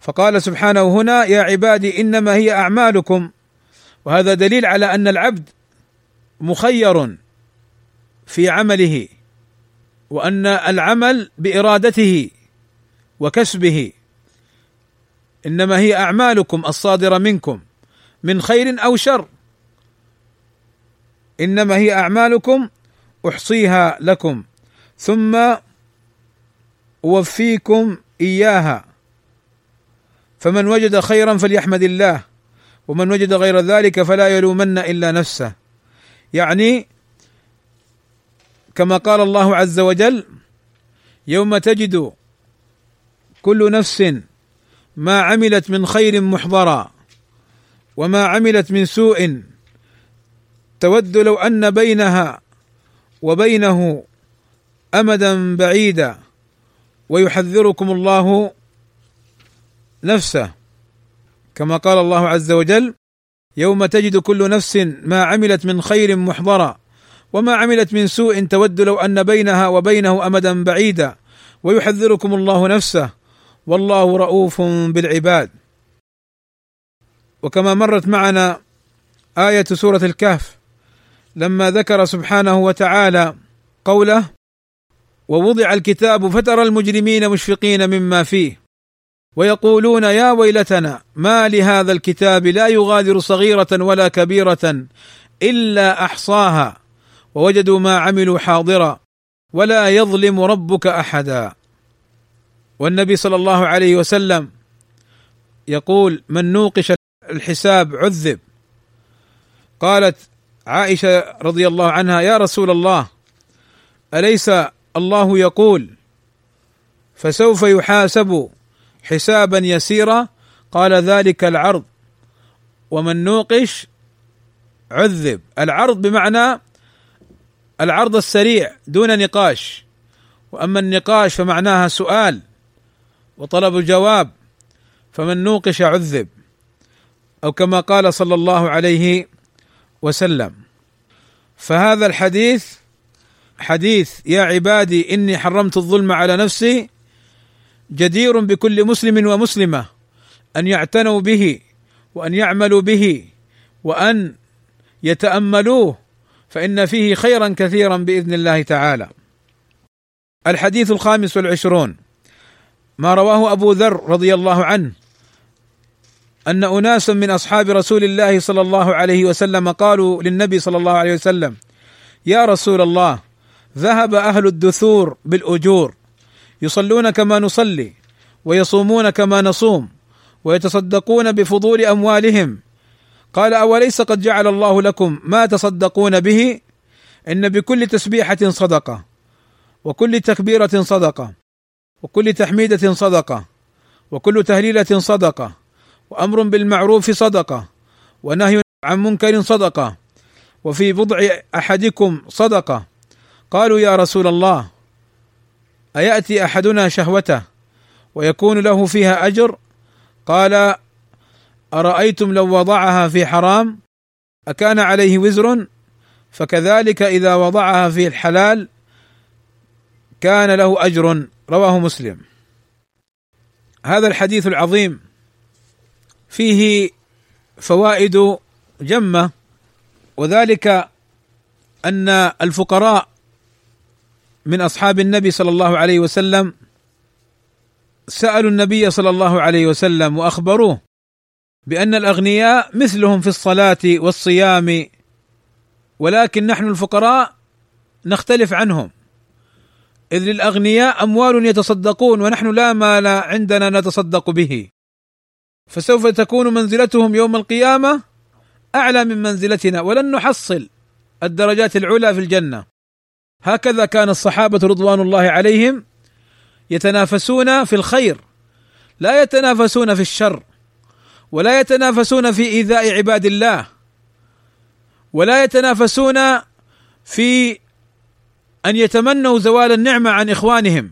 فقال سبحانه هنا يا عبادي إنما هي أعمالكم وهذا دليل على أن العبد مخير في عمله وأن العمل بإرادته وكسبه. إنما هي أعمالكم الصادرة منكم من خير أو شر. إنما هي أعمالكم أحصيها لكم. ثم أوفيكم إياها. فمن وجد خيرا فليحمد الله. ومن وجد غير ذلك فلا يلومن إلا نفسه. يعني كما قال الله عز وجل يوم تجد كل نفس ما عملت من خير محضرا وما عملت من سوء تود لو أن بينها وبينه أمدا بعيدا ويحذركم الله نفسه كما قال الله عز وجل يوم تجد كل نفس ما عملت من خير محضرا وما عملت من سوء تود لو أن بينها وبينه أمدا بعيدا ويحذركم الله نفسه والله رؤوف بالعباد. وكما مرت معنا آية سورة الكهف لما ذكر سبحانه وتعالى قوله ووضع الكتاب فترى المجرمين مشفقين مما فيه ويقولون يا ويلتنا ما لهذا الكتاب لا يغادر صغيرة ولا كبيرة إلا أحصاها ووجدوا ما عملوا حاضرا ولا يظلم ربك أحدا. والنبي صلى الله عليه وسلم يقول من نوقش الحساب عذب. قالت عائشة رضي الله عنها يا رسول الله أليس الله يقول فسوف يحاسب حسابا يسيرا قال ذلك العرض. ومن نوقش عذب. العرض بمعنى العرض السريع دون نقاش. وأما النقاش فمعناها سؤال وطلب الجواب فمن نوقش عذب. أو كما قال صلى الله عليه وسلم. فهذا الحديث حديث يا عبادي إني حرمت الظلم على نفسي جدير بكل مسلم ومسلمة أن يعتنوا به وأن يعملوا به وأن يتأملوه فإن فيه خيرا كثيرا بإذن الله تعالى. الحديث الخامس والعشرون ما رواه أبو ذر رضي الله عنه أن اناسا من أصحاب رسول الله صلى الله عليه وسلم قالوا للنبي صلى الله عليه وسلم: يا رسول الله ذهب أهل الدثور بالأجور يصلون كما نصلي ويصومون كما نصوم ويتصدقون بفضول أموالهم. قال أوليس قد جعل الله لكم ما تصدقون به؟ إن بكل تسبيحة صدقة وكل تكبيرة صدقة وكل تحميدة صدقة وكل تهليلة صدقة وأمر بالمعروف صدقة ونهي عن منكر صدقة وفي بضع أحدكم صدقة. قالوا يا رسول الله أيأتي أحدنا شهوته ويكون له فيها أجر؟ قال أرأيتم لو وضعها في حرام؟ أكان عليه وزر؟ فكذلك إذا وضعها في الحلال كان له أجر. رواه مسلم. هذا الحديث العظيم فيه فوائد جمة وذلك أن الفقراء من أصحاب النبي صلى الله عليه وسلم سألوا النبي صلى الله عليه وسلم وأخبروه بأن الأغنياء مثلهم في الصلاة والصيام ولكن نحن الفقراء نختلف عنهم. إذ للأغنياء أموال يتصدقون ونحن لا مال عندنا نتصدق به. فسوف تكون منزلتهم يوم القيامة أعلى من منزلتنا ولن نحصل الدرجات العلى في الجنة. هكذا كان الصحابة رضوان الله عليهم يتنافسون في الخير لا يتنافسون في الشر ولا يتنافسون في إيذاء عباد الله ولا يتنافسون في أن يتمنوا زوال النعمة عن إخوانهم.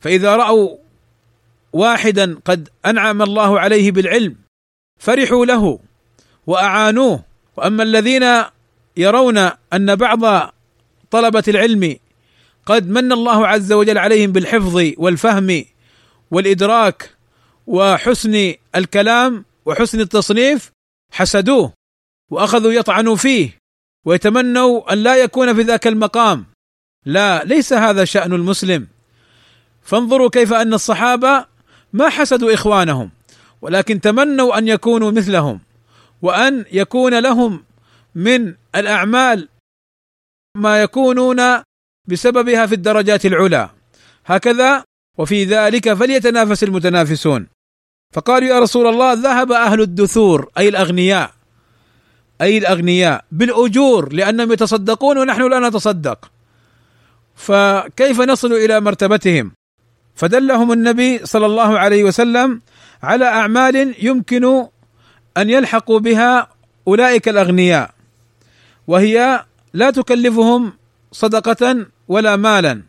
فإذا رأوا واحدا قد أنعم الله عليه بالعلم فرحوا له وأعانوه. وأما الذين يرون أن بعض طلبة العلم. قد من الله عز وجل عليهم بالحفظ والفهم والإدراك وحسن الكلام وحسن التصنيف حسدوه وأخذوا يطعنوا فيه ويتمنوا أن لا يكون في ذاك المقام. لا ليس هذا شأن المسلم. فانظروا كيف أن الصحابة ما حسدوا إخوانهم ولكن تمنوا أن يكونوا مثلهم وأن يكون لهم من الأعمال ما يكونون بسببها في الدرجات العلى هكذا وفي ذلك فليتنافس المتنافسون. فقالوا يا رسول الله ذهب أهل الدثور أي الأغنياء. أي الأغنياء. بالأجور لأنهم يتصدقون ونحن لا نتصدق. فكيف نصل إلى مرتبتهم؟ فدلهم النبي صلى الله عليه وسلم على أعمال يمكن أن يلحقوا بها أولئك الأغنياء وهي لا تكلفهم صدقة ولا مالا.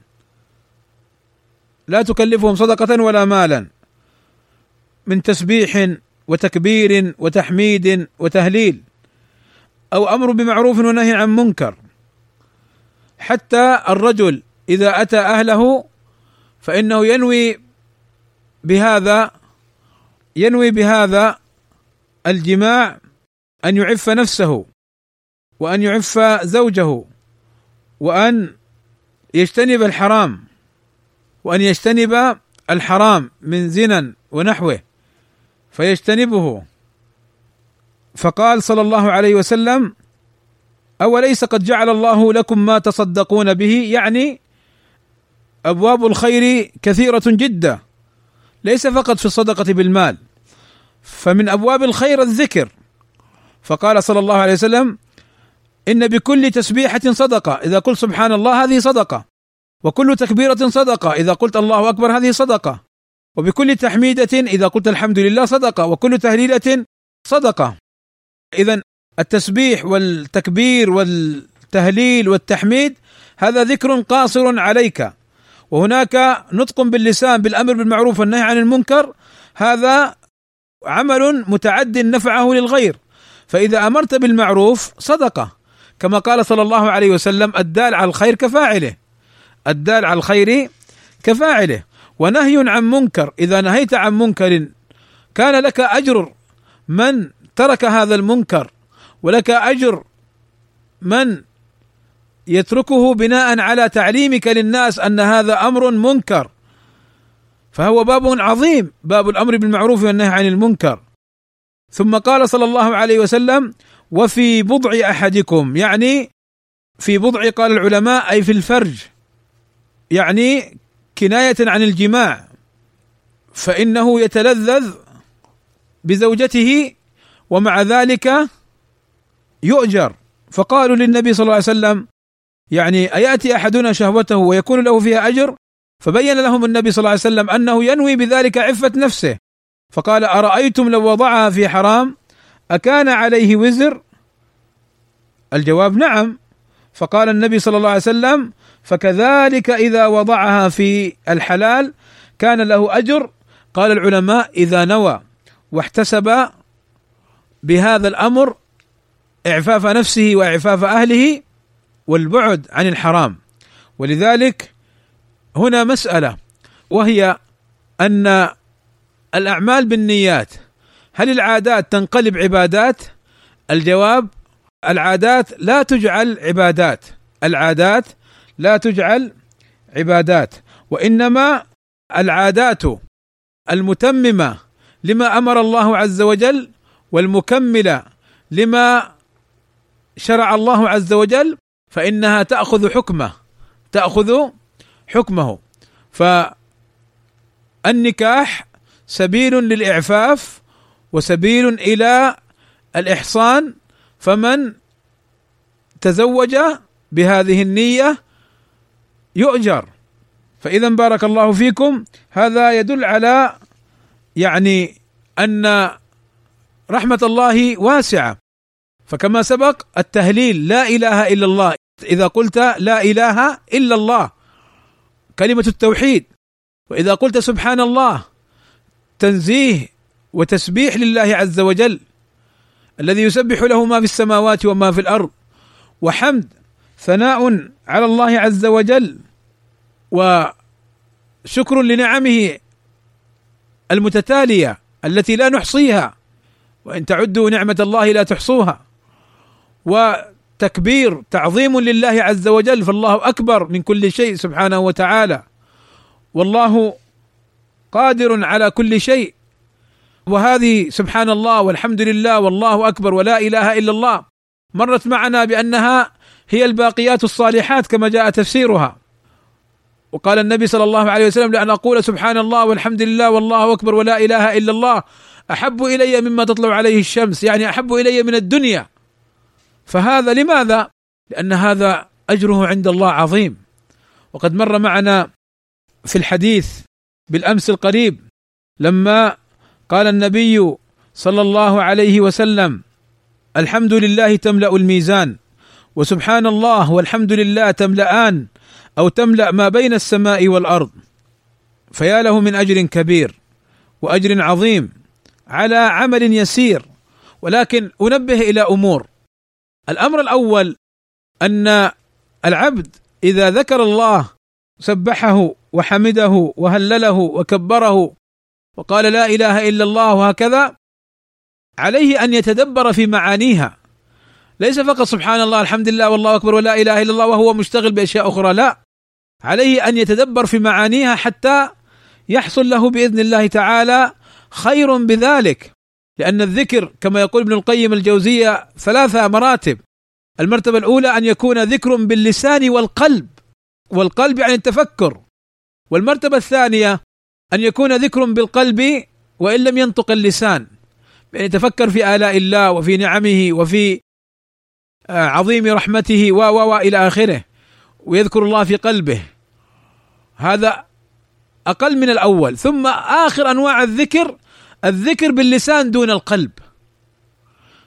لا تكلفهم صدقة ولا مالا. من تسبيح وتكبير وتحميد وتهليل. أو أمر بمعروف ونهي عن منكر. حتى الرجل إذا أتى أهله فإنه ينوي بهذا ينوي بهذا الجماع أن يعف نفسه. وأن يعف زوجه وأن يجتنب الحرام وأن يجتنب الحرام من زنا ونحوه فيجتنبه. فقال صلى الله عليه وسلم أوليس قد جعل الله لكم ما تصدقون به؟ يعني أبواب الخير كثيرة جدا ليس فقط في الصدقة بالمال فمن أبواب الخير الذكر. فقال صلى الله عليه وسلم إن بكل تسبيحة صدقة. إذا قلت سبحان الله هذه صدقة. وكل تكبيرة صدقة. إذا قلت الله أكبر هذه صدقة. وبكل تحميدة إذا قلت الحمد لله صدقة. وكل تهليلة صدقة. إذا التسبيح والتكبير والتهليل والتحميد هذا ذكر قاصر عليك. وهناك نطق باللسان بالأمر بالمعروف والنهي عن المنكر. هذا عمل متعد نفعه للغير. فإذا أمرت بالمعروف صدقة. كما قال صلى الله عليه وسلم الدال على الخير كفاعله. الدال على الخير كفاعله. ونهي عن منكر إذا نهيت عن منكر كان لك أجر من ترك هذا المنكر ولك أجر من يتركه بناء على تعليمك للناس أن هذا أمر منكر. فهو باب عظيم باب الأمر بالمعروف والنهي عن المنكر. ثم قال صلى الله عليه وسلم وفي بضع أحدكم يعني في بضع قال العلماء أي في الفرج يعني كناية عن الجماع فإنه يتلذذ بزوجته ومع ذلك يؤجر. فقالوا للنبي صلى الله عليه وسلم يعني أيأتي أحدنا شهوته ويكون له فيها أجر؟ فبين لهم النبي صلى الله عليه وسلم أنه ينوي بذلك عفة نفسه. فقال أرأيتم لو وضعها في حرام؟ أكان عليه وزر؟ الجواب نعم. فقال النبي صلى الله عليه وسلم فكذلك إذا وضعها في الحلال كان له أجر. قال العلماء إذا نوى واحتسب بهذا الأمر إعفاف نفسه وإعفاف أهله والبعد عن الحرام. ولذلك هنا مسألة وهي أن الأعمال بالنيات هل العادات تنقلب عبادات؟ الجواب العادات لا تجعل عبادات العادات لا تجعل عبادات وإنما العادات المتممة لما أمر الله عز وجل والمكملة لما شرع الله عز وجل فإنها تأخذ حكمه تأخذ حكمه فالنكاح سبيل للإعفاف وسبيل إلى الإحصان فمن تزوج بهذه النية يؤجر. فإذا بارك الله فيكم هذا يدل على يعني أن رحمة الله واسعة. فكما سبق التهليل لا إله إلا الله. إذا قلت لا إله إلا الله كلمة التوحيد. وإذا قلت سبحان الله تنزيه وتسبيح لله عز وجل الذي يسبح له ما في السماوات وما في الأرض وحمد ثناء على الله عز وجل وشكر لنعمه المتتالية التي لا نحصيها وإن تعدوا نعمة الله لا تحصوها وتكبير تعظيم لله عز وجل فالله أكبر من كل شيء سبحانه وتعالى والله قادر على كل شيء وهذه سبحان الله والحمد لله والله أكبر ولا إله إلا الله. مرت معنا بأنها هي الباقيات الصالحات كما جاء تفسيرها. وقال النبي صلى الله عليه وسلم لأن أقول سبحان الله والحمد لله والله أكبر ولا إله إلا الله أحب إلي مما تطلع عليه الشمس يعني أحب إلي من الدنيا. فهذا لماذا؟ لأن هذا أجره عند الله عظيم. وقد مر معنا في الحديث بالأمس القريب لما قال النبي صلى الله عليه وسلم الحمد لله تملأ الميزان وسبحان الله والحمد لله تملأان أو تملأ ما بين السماء والأرض. فيا له من أجر كبير وأجر عظيم على عمل يسير ولكن أنبه إلى أمور. الأمر الأول أن العبد إذا ذكر الله سبحه وحمده وهلله وكبره وقال لا إله إلا الله وهكذا عليه أن يتدبر في معانيها. ليس فقط سبحان الله الحمد لله والله أكبر ولا إله إلا الله وهو مشتغل بأشياء أخرى لا. عليه أن يتدبر في معانيها حتى يحصل له بإذن الله تعالى خير بذلك. لأن الذكر كما يقول ابن القيم الجوزية ثلاثة مراتب. المرتبة الأولى أن يكون ذكر باللسان والقلب والقلب يعني التفكر. والمرتبة الثانية أن يكون ذكر بالقلب وإن لم ينطق اللسان. يعني يتفكر في آلاء الله وفي نعمه وفي آه، عظيم رحمته و و إلى آخره ويذكر الله في قلبه. هذا أقل من الأول. ثم آخر أنواع الذكر الذكر باللسان دون القلب.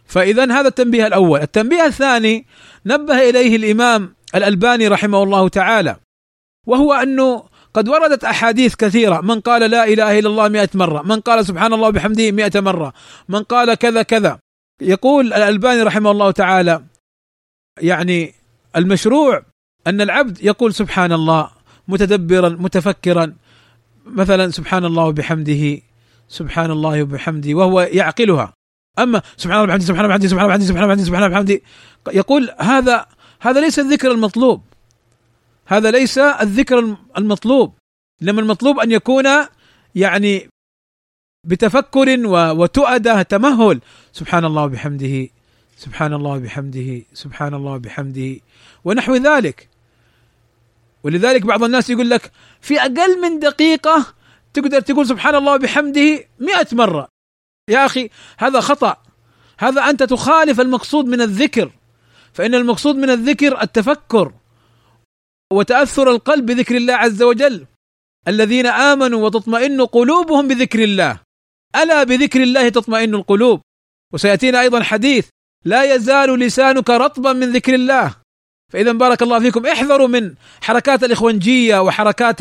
فاذا هذا التنبيه الأول. التنبيه الثاني نبه إليه الإمام الألباني رحمه الله تعالى وهو أنه قد وردت أحاديث كثيرة. من قال لا إله إلا الله مئة مرة. من قال سبحان الله وبحمده مئة مرة. من قال كذا كذا. يقول الألباني رحمه الله تعالى يعني المشروع أن العبد يقول سبحان الله متدبرا متفكرا مثلا سبحان الله وبحمده سبحان الله وبحمده وهو يعقلها. أما سبحان الله وبحمده سبحان الله وبحمده سبحان الله وبحمده سبحان الله وبحمده يقول هذا هذا ليس الذكر المطلوب. هذا ليس الذكر المطلوب. إنما المطلوب أن يكون يعني بتفكر وتؤدة تمهل. سبحان الله وبحمده سبحان الله وبحمده سبحان الله وبحمده ونحو ذلك. ولذلك بعض الناس يقول لك في أقل من دقيقة تقدر تقول سبحان الله وبحمده مئة مرة. يا أخي هذا خطأ. هذا أنت تخالف المقصود من الذكر. فإن المقصود من الذكر التفكر. وتأثر القلب بذكر الله عز وجل. الذين آمنوا وتطمئن قلوبهم بذكر الله. ألا بذكر الله تطمئن القلوب. وسيأتينا أيضا حديث لا يزال لسانك رطبا من ذكر الله. فاذا بارك الله فيكم. احذروا من حركات الإخوانجية وحركات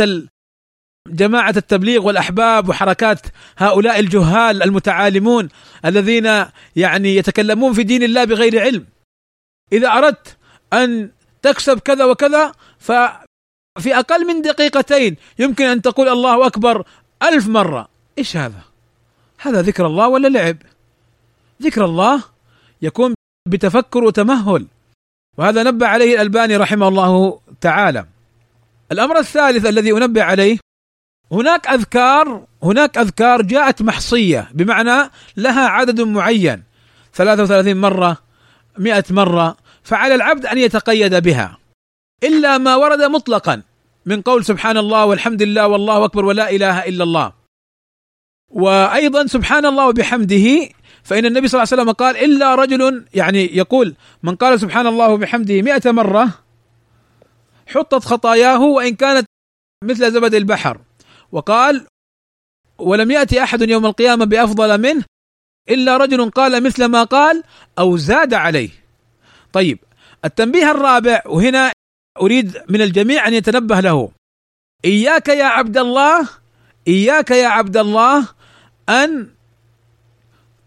جماعة التبليغ والأحباب وحركات هؤلاء الجهال المتعالمون الذين يعني يتكلمون في دين الله بغير علم. إذا أردت أن تكسب كذا وكذا ففي أقل من دقيقتين يمكن أن تقول الله أكبر ألف مرة. إيش هذا؟ هذا ذكر الله ولا لعب؟ ذكر الله يكون بتفكر وتمهل. وهذا نبه عليه الألباني رحمه الله تعالى. الأمر الثالث الذي أنبه عليه هناك أذكار هناك أذكار جاءت محصية بمعنى لها عدد معين. 33 مرة 100 مرة فعلى العبد أن يتقيد بها. إلا ما ورد مطلقا من قول سبحان الله والحمد لله والله أكبر ولا إله إلا الله. وأيضا سبحان الله وبحمده فإن النبي صلى الله عليه وسلم قال إلا رجل يعني يقول من قال سبحان الله وبحمده مئة مرة حطت خطاياه وإن كانت مثل زبد البحر. وقال ولم يأتي أحد يوم القيامة بأفضل منه إلا رجل قال مثل ما قال أو زاد عليه. طيب التنبيه الرابع وهنا أريد من الجميع أن يتنبه له. إياك يا عبد الله إياك يا عبد الله أن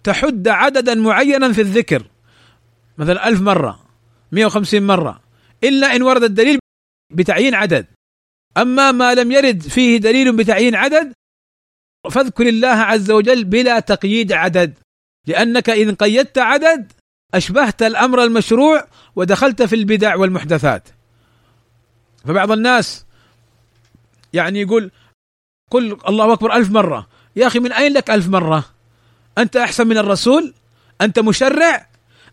تحد عددا معينا في الذكر. مثلا ألف مرة 150 مرة إلا إن ورد الدليل بتعيين عدد. أما ما لم يرد فيه دليل بتعيين عدد فاذكر الله عز وجل بلا تقييد عدد. لأنك إن قيدت عدد أشبهت الأمر المشروع ودخلت في البدع والمحدثات. فبعض الناس يعني يقول قل الله أكبر ألف مرة. يا أخي من أين لك ألف مرة؟ أنت أحسن من الرسول؟ أنت مشرع؟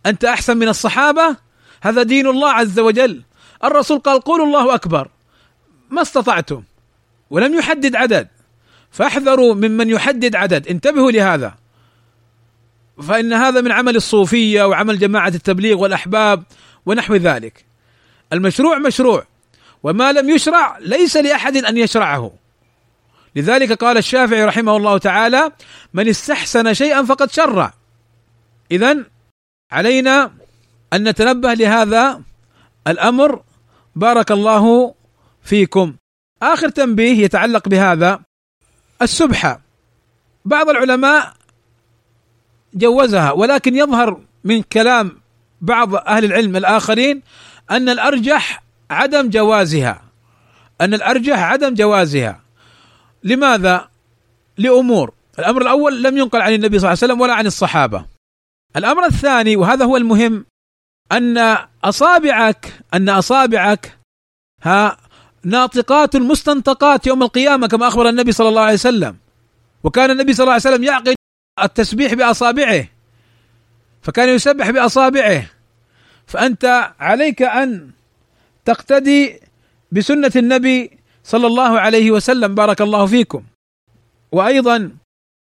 أنت أحسن من الصحابة؟ هذا دين الله عز وجل. الرسول قال قولوا الله أكبر. ما استطعتم ولم يحدد عدد. فاحذروا ممن يحدد عدد. انتبهوا لهذا. فإن هذا من عمل الصوفية وعمل جماعة التبليغ والأحباب ونحو ذلك. المشروع مشروع. وما لم يشرع ليس لأحد أن يشرعه. لذلك قال الشافعي رحمه الله تعالى من استحسن شيئا فقد شرع اذا علينا أن نتنبه لهذا الأمر. بارك الله فيكم. آخر تنبيه يتعلق بهذا السبحه بعض العلماء جوزها ولكن يظهر من كلام بعض أهل العلم الآخرين أن الأرجح عدم جوازها أن الأرجح عدم جوازها. لماذا؟ لأمور. الأمر الأول لم ينقل عن النبي صلى الله عليه وسلم ولا عن الصحابة. الأمر الثاني وهذا هو المهم أن أصابعك أن أصابعك ها ناطقات مستنطقات يوم القيامة كما أخبر النبي صلى الله عليه وسلم. وكان النبي صلى الله عليه وسلم يعقد التسبيح بأصابعه. فكان يسبح بأصابعه. فأنت عليك أن تقتدي بسنة النبي صلى الله عليه وسلم. بارك الله فيكم. وأيضا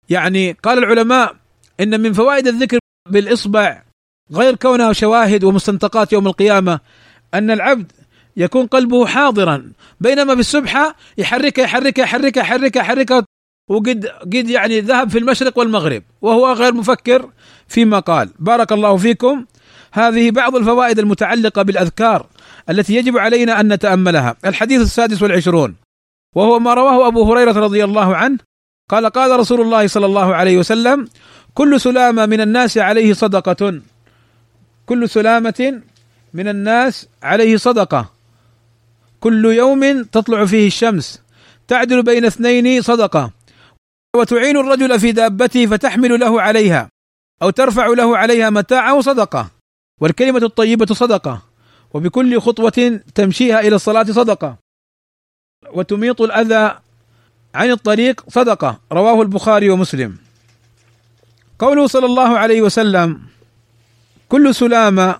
يعني قال العلماء إن من فوائد الذكر بالإصبع غير كونها شواهد ومستنطقات يوم القيامة أن العبد يكون قلبه حاضرا بينما في السبحه يحركها يحركها يحركها يحركها يحركها وقد قد يعني ذهب في المشرق والمغرب وهو غير مفكر فيما قال. بارك الله فيكم. هذه بعض الفوائد المتعلقة بالأذكار. التي يجب علينا أن نتأملها الحديث السادس والعشرون. وهو ما رواه أبو هريرة رضي الله عنه قال قال رسول الله صلى الله عليه وسلم كل سلامة من الناس عليه صدقة. كل سلامة من الناس عليه صدقة. كل يوم تطلع فيه الشمس تعدل بين اثنين صدقة. وتعين الرجل في دابته فتحمل له عليها أو ترفع له عليها متاعه صدقة. والكلمة الطيبة صدقة. وبكل خطوة تمشيها إلى الصلاة صدقة. وتميط الأذى عن الطريق صدقة. رواه البخاري ومسلم. قوله صلى الله عليه وسلم كل سلامه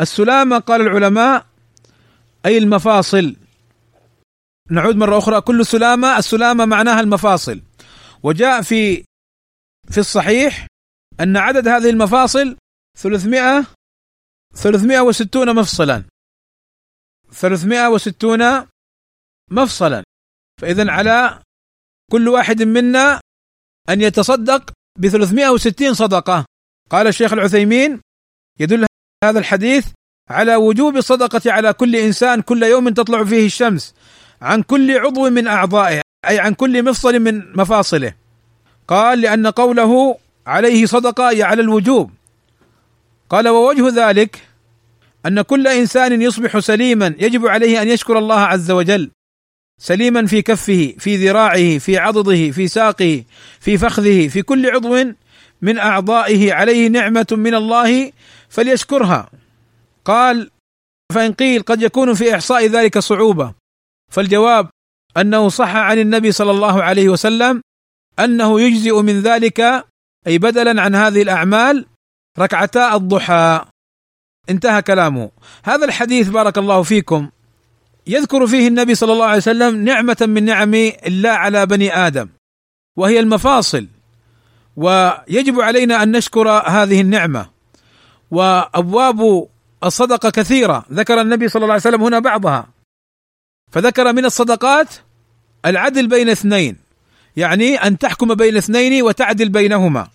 السلامة قال العلماء أي المفاصل. نعود مرة أخرى. كل سلامه السلامة معناها المفاصل. وجاء في في الصحيح أن عدد هذه المفاصل 300 360 مفصلا. 360 مفصلا. فإذا على كل واحد منا أن يتصدق ب 360 صدقة. قال الشيخ العثيمين يدل هذا الحديث على وجوب الصدقة على كل إنسان كل يوم تطلع فيه الشمس عن كل عضو من أعضائه أي عن كل مفصل من مفاصله. قال لأن قوله عليه صدقة أي على الوجوب. قال ووجه ذلك أن كل إنسان يصبح سليما يجب عليه أن يشكر الله عز وجل سليما في كفه في ذراعه في عضده في ساقه في فخذه في كل عضو من أعضائه عليه نعمة من الله فليشكرها. قال فإن قيل قد يكون في إحصاء ذلك صعوبة فالجواب أنه صح عن النبي صلى الله عليه وسلم أنه يجزئ من ذلك أي بدلا عن هذه الأعمال ركعتا الضحى. انتهى كلامه. هذا الحديث بارك الله فيكم. يذكر فيه النبي صلى الله عليه وسلم نعمة من نعم الله على بني آدم وهي المفاصل. ويجب علينا أن نشكر هذه النعمة. وأبواب الصدقة كثيرة. ذكر النبي صلى الله عليه وسلم هنا بعضها. فذكر من الصدقات العدل بين اثنين. يعني أن تحكم بين اثنين وتعدل بينهما.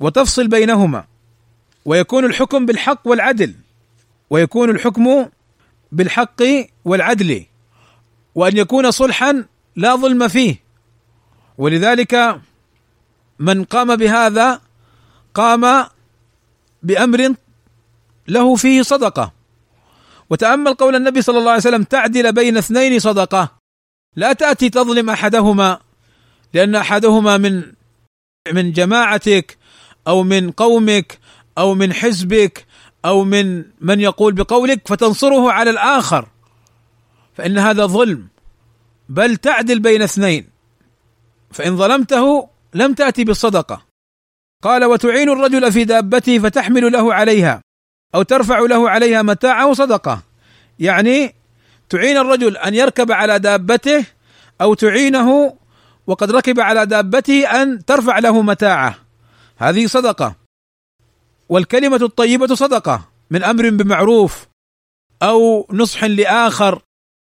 وتفصل بينهما. ويكون الحكم بالحق والعدل. ويكون الحكم بالحق والعدل. وأن يكون صلحا لا ظلم فيه. ولذلك من قام بهذا قام بأمر له فيه صدقة. وتأمل قول النبي صلى الله عليه وسلم تعدل بين اثنين صدقة. لا تأتي تظلم أحدهما لأن أحدهما من من جماعتك أو من قومك أو من حزبك أو من من يقول بقولك فتنصره على الآخر. فإن هذا ظلم. بل تعدل بين اثنين. فإن ظلمته لم تأتي بالصدقه قال وتعين الرجل في دابته فتحمل له عليها أو ترفع له عليها متاعه صدقة. يعني تعين الرجل أن يركب على دابته أو تعينه وقد ركب على دابته أن ترفع له متاعه. هذه صدقة. والكلمة الطيبة صدقة من أمر بمعروف أو نصح لآخر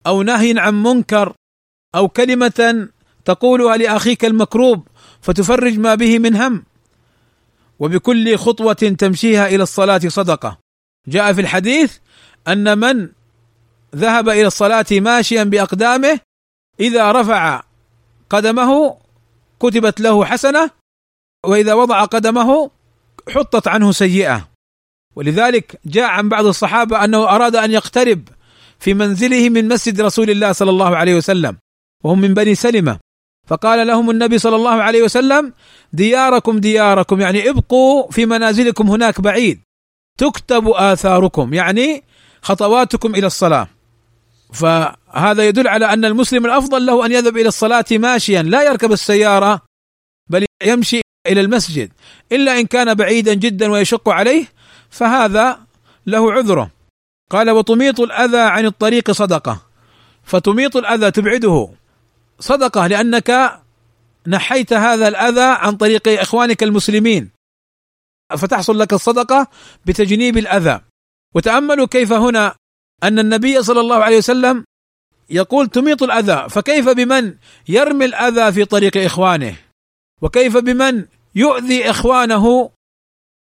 أو نهي عن منكر أو كلمة تقولها لأخيك المكروب فتفرج ما به من هم. وبكل خطوة تمشيها إلى الصلاة صدقة. جاء في الحديث أن من ذهب إلى الصلاة ماشيا بأقدامه إذا رفع قدمه كتبت له حسنة وإذا وضع قدمه حطت عنه سيئة. ولذلك جاء عن بعض الصحابة أنه أراد أن يقترب في منزله من مسجد رسول الله صلى الله عليه وسلم وهم من بني سلمة. فقال لهم النبي صلى الله عليه وسلم دياركم دياركم يعني ابقوا في منازلكم هناك بعيد. تكتب آثاركم يعني خطواتكم إلى الصلاة. فهذا يدل على أن المسلم الأفضل له أن يذهب إلى الصلاة ماشيا لا يركب السيارة بل يمشي إلى المسجد إلا إن كان بعيدا جدا ويشق عليه فهذا له عذره. قال وتميط الأذى عن الطريق صدقة. فتميط الأذى تبعده صدقة لأنك نحيت هذا الأذى عن طريق إخوانك المسلمين. فتحصل لك الصدقة بتجنيب الأذى. وتأملوا كيف هنا أن النبي صلى الله عليه وسلم يقول تميط الأذى. فكيف بمن يرمي الأذى في طريق إخوانه؟ وكيف بمن يؤذي إخوانه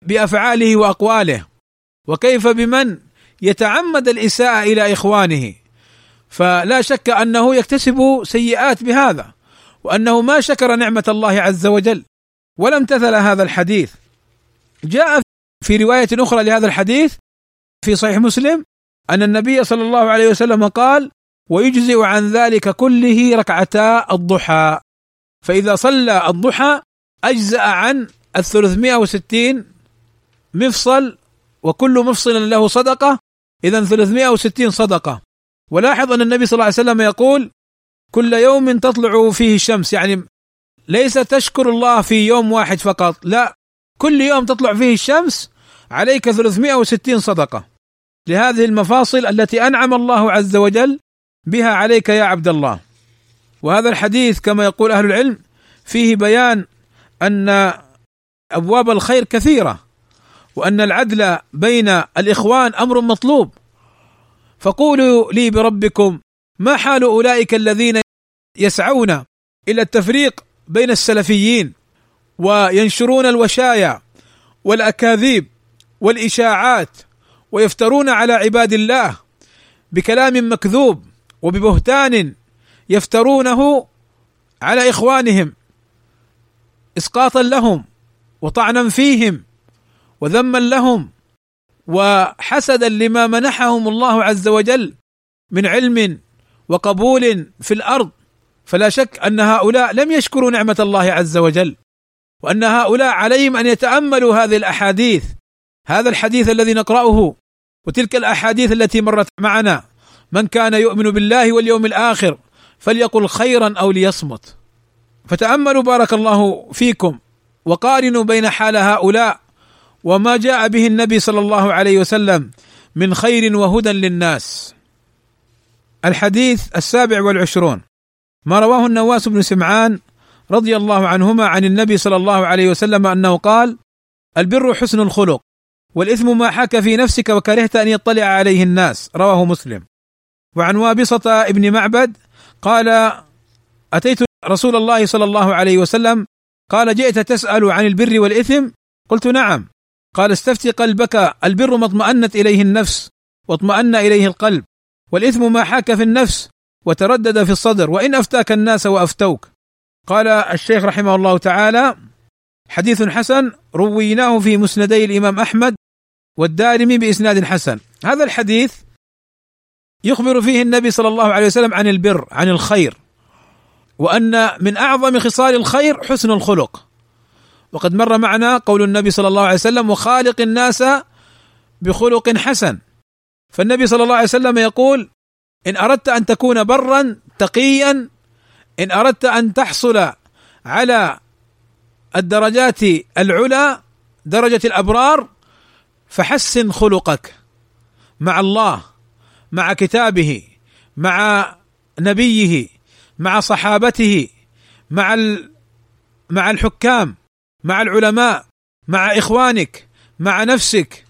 بأفعاله وأقواله. وكيف بمن يتعمد الإساءة إلى إخوانه. فلا شك أنه يكتسب سيئات بهذا وأنه ما شكر نعمة الله عز وجل. ولا امتثل هذا الحديث. جاء في رواية أخرى لهذا الحديث في صحيح مسلم أن النبي صلى الله عليه وسلم قال ويجزئ عن ذلك كله ركعتا الضحى. فإذا صلى الضحى أجزأ عن ال 360 مفصل وكل مفصل له صدقة. اذا 360 صدقة. ولاحظ أن النبي صلى الله عليه وسلم يقول كل يوم تطلع فيه الشمس. يعني ليس تشكر الله في يوم واحد فقط. لا كل يوم تطلع فيه الشمس عليك 360 صدقة. لهذه المفاصل التي أنعم الله عز وجل بها عليك يا عبد الله. وهذا الحديث كما يقول أهل العلم فيه بيان أن أبواب الخير كثيرة وأن العدل بين الإخوان أمر مطلوب. فقولوا لي بربكم ما حال أولئك الذين يسعون إلى التفريق بين السلفيين وينشرون الوشايا والأكاذيب والإشاعات ويفترون على عباد الله بكلام مكذوب وببهتان يفترونه على إخوانهم. اسقاطا لهم وطعنا فيهم وذما لهم وحسدا لما منحهم الله عز وجل من علم وقبول في الأرض. فلا شك أن هؤلاء لم يشكروا نعمة الله عز وجل وأن هؤلاء عليهم أن يتأملوا هذه الأحاديث هذا الحديث الذي نقرأه وتلك الأحاديث التي مرت معنا. من كان يؤمن بالله واليوم الآخر فليقل خيرا أو ليصمت. فتأملوا بارك الله فيكم وقارنوا بين حال هؤلاء وما جاء به النبي صلى الله عليه وسلم من خير وهدى للناس. الحديث السابع والعشرون. ما رواه النواس بن سمعان رضي الله عنهما عن النبي صلى الله عليه وسلم أنه قال: البر حسن الخلق والإثم ما حاك في نفسك وكرهت أن يطلع عليه الناس. رواه مسلم. وعن وابصة ابن معبد قال: أتيت رسول الله صلى الله عليه وسلم قال: جئت تسأل عن البر والإثم؟ قلت نعم. قال استفتي قلبك البر ما اطمأنت إليه النفس واطمأن إليه القلب والإثم ما حاك في النفس وتردد في الصدر وإن أفتاك الناس وأفتوك قال الشيخ رحمه الله تعالى حديث حسن رويناه في مسندي الإمام أحمد والدارمي بإسناد حسن هذا الحديث يخبر فيه النبي صلى الله عليه وسلم عن البر عن الخير وأن من أعظم خصال الخير حسن الخلق. وقد مر معنا قول النبي صلى الله عليه وسلم وخالق الناس بخلق حسن. فالنبي صلى الله عليه وسلم يقول إن أردت أن تكون برا تقيا إن أردت أن تحصل على الدرجات العلى درجة الأبرار فحسن خلقك مع الله مع كتابه مع نبيه مع صحابته مع مع الحكام مع العلماء مع إخوانك مع نفسك.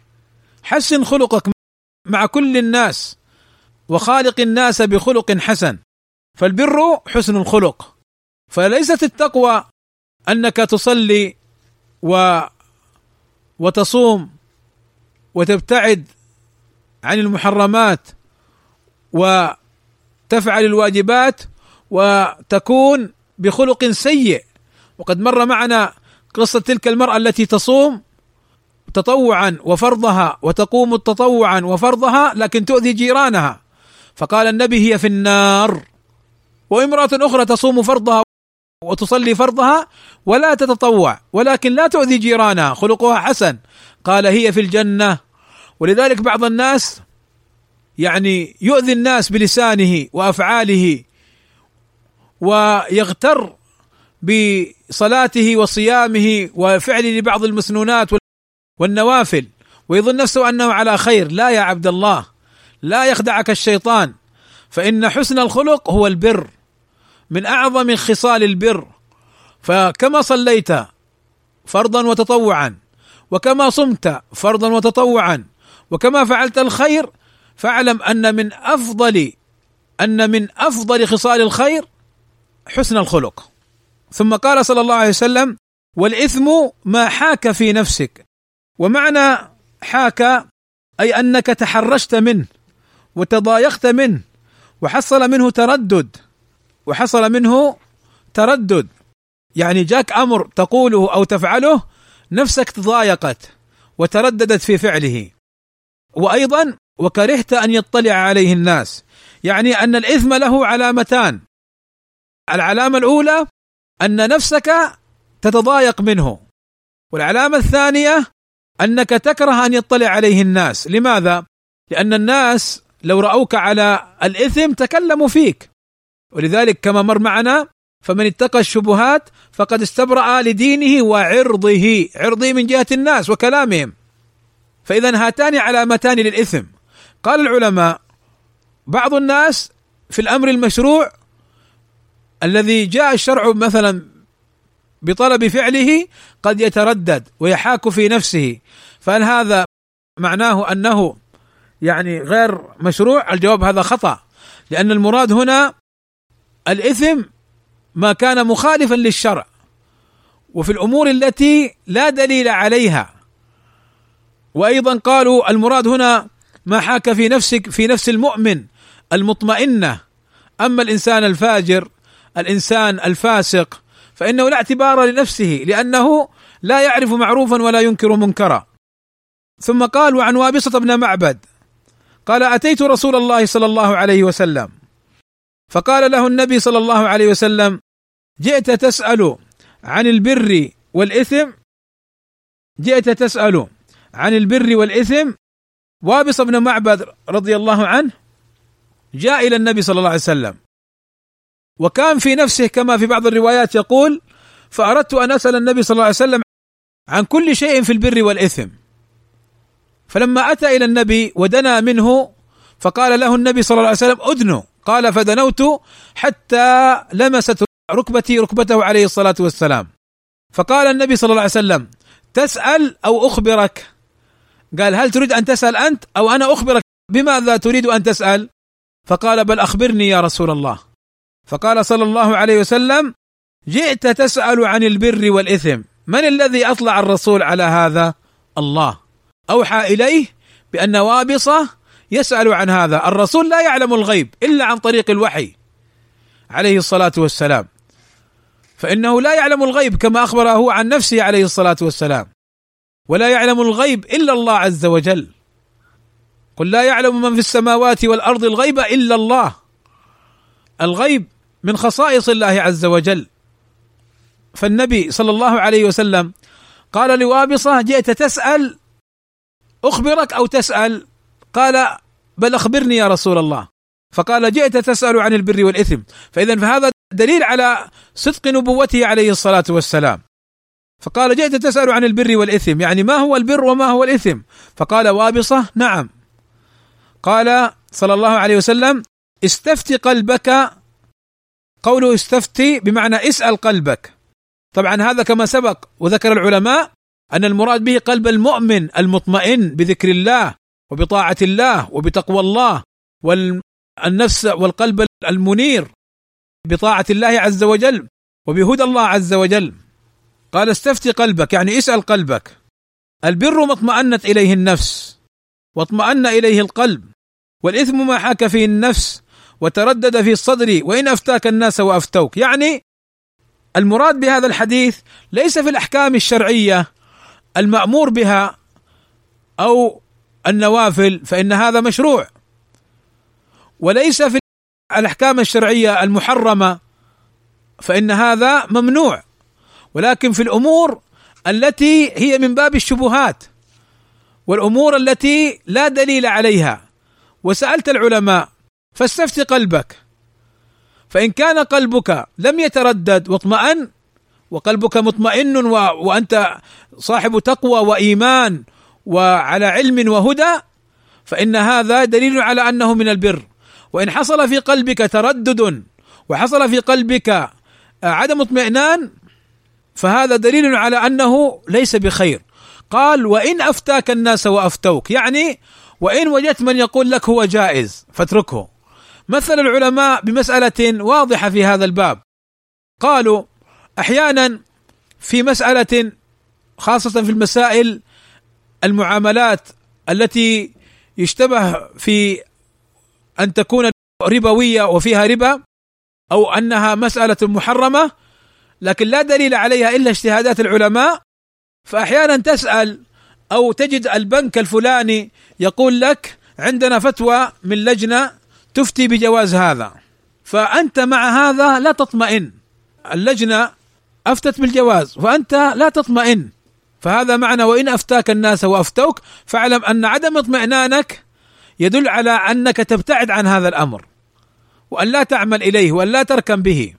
حسن خلقك مع كل الناس وخالق الناس بخلق حسن. فالبر حسن الخلق. فليست التقوى أنك تصلي و وتصوم وتبتعد عن المحرمات وتفعل الواجبات وتكون بخلق سيء. وقد مر معنا قصة تلك المرأة التي تصوم تطوعا وفرضها وتقوم تطوعا وفرضها لكن تؤذي جيرانها. فقال النبي هي في النار. وامرأة أخرى تصوم فرضها وتصلي فرضها ولا تتطوع ولكن لا تؤذي جيرانها. خلقها حسن. قال هي في الجنة. ولذلك بعض الناس يعني يؤذي الناس بلسانه وأفعاله ويغتر بصلاته وصيامه وفعله لبعض المسنونات والنوافل ويظن نفسه أنه على خير. لا يا عبد الله لا يخدعك الشيطان فإن حسن الخلق هو البر من أعظم خصال البر. فكما صليت فرضا وتطوعا وكما صمت فرضا وتطوعا وكما فعلت الخير فاعلم أن من أفضل أن من أفضل خصال الخير حسن الخلق. ثم قال صلى الله عليه وسلم والإثم ما حاك في نفسك. ومعنى حاك أي أنك تحرشت منه وتضايقت منه وحصل منه تردد وحصل منه تردد. يعني جاك أمر تقوله أو تفعله نفسك تضايقت وترددت في فعله. وأيضا وكرهت أن يطلع عليه الناس. يعني أن الإثم له علامتان. العلامة الأولى أن نفسك تتضايق منه. والعلامة الثانية أنك تكره أن يطلع عليه الناس. لماذا؟ لأن الناس لو رأوك على الإثم تكلموا فيك. ولذلك كما مر معنا فمن اتقى الشبهات فقد استبرأ لدينه وعرضه عرضه من جهة الناس وكلامهم. فإذا هاتان علامتان للإثم. قال العلماء بعض الناس في الأمر المشروع الذي جاء الشرع مثلا بطلب فعله قد يتردد ويحاك في نفسه. فهل هذا معناه أنه يعني غير مشروع؟ الجواب هذا خطأ لأن المراد هنا الإثم ما كان مخالفا للشرع وفي الأمور التي لا دليل عليها. وأيضا قالوا المراد هنا ما حاك في نفسك في نفس المؤمن المطمئنة. أما الإنسان الفاجر الإنسان الفاسق فإنه لا اعتبار لنفسه لأنه لا يعرف معروفا ولا ينكر منكرا. ثم قال وعن وابصة بن معبد. قال أتيت رسول الله صلى الله عليه وسلم. فقال له النبي صلى الله عليه وسلم جئت تسأل عن البر والإثم. جئت تسأل عن البر والإثم. وابص بن معبد رضي الله عنه جاء إلى النبي صلى الله عليه وسلم. وكان في نفسه كما في بعض الروايات يقول فأردت أن أسأل النبي صلى الله عليه وسلم عن كل شيء في البر والإثم. فلما أتى إلى النبي ودنا منه فقال له النبي صلى الله عليه وسلم أدنو قال فدنوت حتى لمست ركبتي ركبته عليه الصلاة والسلام. فقال النبي صلى الله عليه وسلم تسأل أو أخبرك. قال هل تريد أن تسأل أنت أو أنا أخبرك؟ بماذا تريد أن تسأل؟ فقال بل أخبرني يا رسول الله. فقال صلى الله عليه وسلم جئت تسأل عن البر والإثم. من الذي أطلع الرسول على هذا؟ الله. أوحى إليه بأن وابصة يسأل عن هذا. الرسول لا يعلم الغيب إلا عن طريق الوحي. عليه الصلاة والسلام. فإنه لا يعلم الغيب كما أخبره عن نفسه عليه الصلاة والسلام. ولا يعلم الغيب إلا الله عز وجل. قل لا يعلم من في السماوات والأرض الغيب إلا الله. الغيب من خصائص الله عز وجل. فالنبي صلى الله عليه وسلم قال لوابصة جئت تسأل أخبرك أو تسأل؟ قال بل أخبرني يا رسول الله. فقال جئت تسأل عن البر والإثم. فاذا فهذا دليل على صدق نبوته عليه الصلاة والسلام. فقال جئت تسأل عن البر والإثم. يعني ما هو البر وما هو الإثم؟ فقال وابصة نعم. قال صلى الله عليه وسلم استفتي قلبك قوله استفتي بمعنى اسأل قلبك. طبعا هذا كما سبق وذكر العلماء أن المراد به قلب المؤمن المطمئن بذكر الله وبطاعة الله وبتقوى الله والنفس والقلب المنير بطاعة الله عز وجل وبهدى الله عز وجل. قال استفتي قلبك يعني اسأل قلبك. البر ما اطمأنت إليه النفس واطمأن إليه القلب والإثم ما حاك فيه النفس وتردد في الصدر وإن أفتاك الناس وأفتوك. يعني المراد بهذا الحديث ليس في الأحكام الشرعية المأمور بها أو النوافل فإن هذا مشروع. وليس في الأحكام الشرعية المحرمة فإن هذا ممنوع. ولكن في الأمور التي هي من باب الشبهات والأمور التي لا دليل عليها. وسألت العلماء فاستفت قلبك. فإن كان قلبك لم يتردد واطمأن وقلبك مطمئن و... وأنت صاحب تقوى وإيمان وعلى علم وهدى فإن هذا دليل على أنه من البر. وإن حصل في قلبك تردد وحصل في قلبك عدم اطمئنان فهذا دليل على أنه ليس بخير. قال وإن أفتاك الناس وأفتوك يعني وإن وجدت من يقول لك هو جائز فاتركه. مثل العلماء بمسألة واضحة في هذا الباب. قالوا أحيانا في مسألة خاصة في المسائل المعاملات التي يشتبه في أن تكون ربوية وفيها ربا أو أنها مسألة محرمة لكن لا دليل عليها إلا اجتهادات العلماء. فأحيانا تسأل أو تجد البنك الفلاني يقول لك عندنا فتوى من لجنة تفتي بجواز هذا. فأنت مع هذا لا تطمئن. اللجنة أفتت بالجواز وأنت لا تطمئن. فهذا معنى وإن أفتاك الناس وأفتوك فاعلم أن عدم اطمئنانك يدل على أنك تبتعد عن هذا الأمر وأن لا تعمل إليه وأن لا تركن به.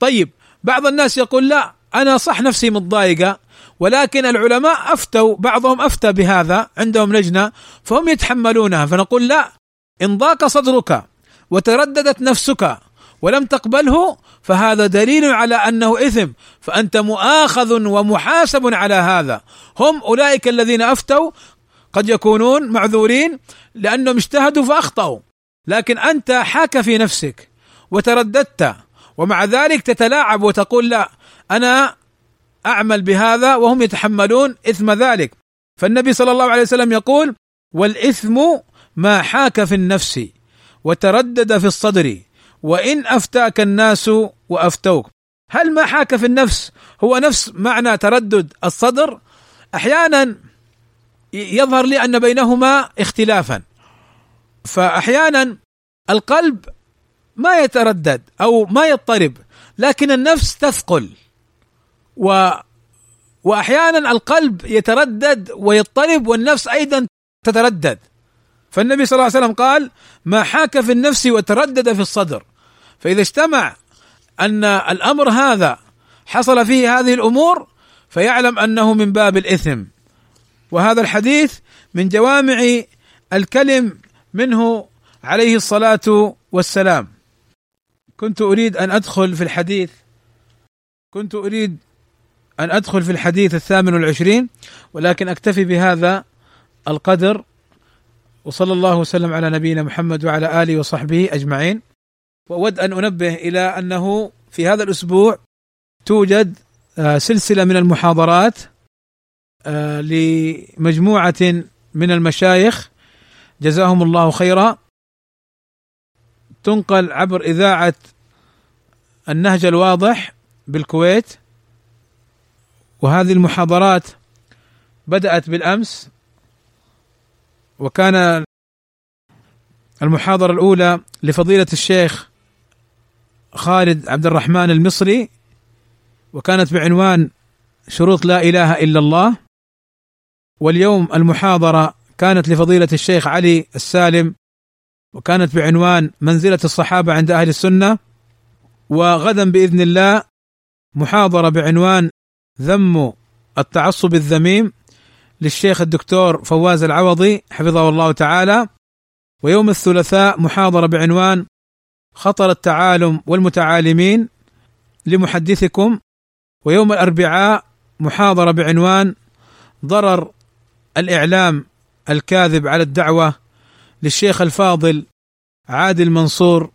طيب بعض الناس يقول لا أنا صح نفسي متضايقة ولكن العلماء أفتوا بعضهم أفتى بهذا عندهم لجنة فهم يتحملونها فنقول لا إن ضاق صدرك وترددت نفسك ولم تقبله فهذا دليل على أنه إثم فأنت مؤاخذ ومحاسب على هذا. هم أولئك الذين أفتوا قد يكونون معذورين لأنهم اجتهدوا فأخطأوا. لكن أنت حاك في نفسك وترددت ومع ذلك تتلاعب وتقول لا أنا أعمل بهذا وهم يتحملون إثم ذلك. فالنبي صلى الله عليه وسلم يقول والإثم ما حاك في النفس وتردد في الصدر وإن أفتاك الناس وأفتوك. هل ما حاك في النفس هو نفس معنى تردد الصدر؟ أحيانا يظهر لي أن بينهما اختلافا. فأحيانا القلب ما يتردد أو ما يضطرب لكن النفس تثقل. و وأحيانا القلب يتردد ويضطرب والنفس أيضا تتردد. فالنبي صلى الله عليه وسلم قال ما حاك في النفس وتردد في الصدر. فإذا اجتمع أن الأمر هذا حصل فيه هذه الأمور فيعلم أنه من باب الإثم. وهذا الحديث من جوامع الكلم منه عليه الصلاة والسلام. كنت أريد أن أدخل في الحديث كنت أريد أن أدخل في الحديث الثامن والعشرين ولكن أكتفي بهذا القدر وصلى الله وسلم على نبينا محمد وعلى آله وصحبه أجمعين. وأود أن أنبه إلى أنه في هذا الأسبوع توجد آه، سلسلة من المحاضرات آه، لمجموعة من المشايخ. جزاهم الله خيرا. تنقل عبر إذاعة النهج الواضح بالكويت. وهذه المحاضرات بدأت بالأمس. وكان المحاضرة الأولى لفضيلة الشيخ خالد عبد الرحمن المصري وكانت بعنوان شروط لا إله إلا الله. واليوم المحاضرة كانت لفضيلة الشيخ علي السالم وكانت بعنوان منزلة الصحابة عند أهل السنة. وغدا بإذن الله محاضرة بعنوان ذم التعصب الذميم. للشيخ الدكتور فواز العوضي حفظه الله تعالى. ويوم الثلاثاء محاضرة بعنوان خطر التعالم والمتعالمين لمحدثكم. ويوم الأربعاء محاضرة بعنوان ضرر الإعلام الكاذب على الدعوة للشيخ الفاضل عادل منصور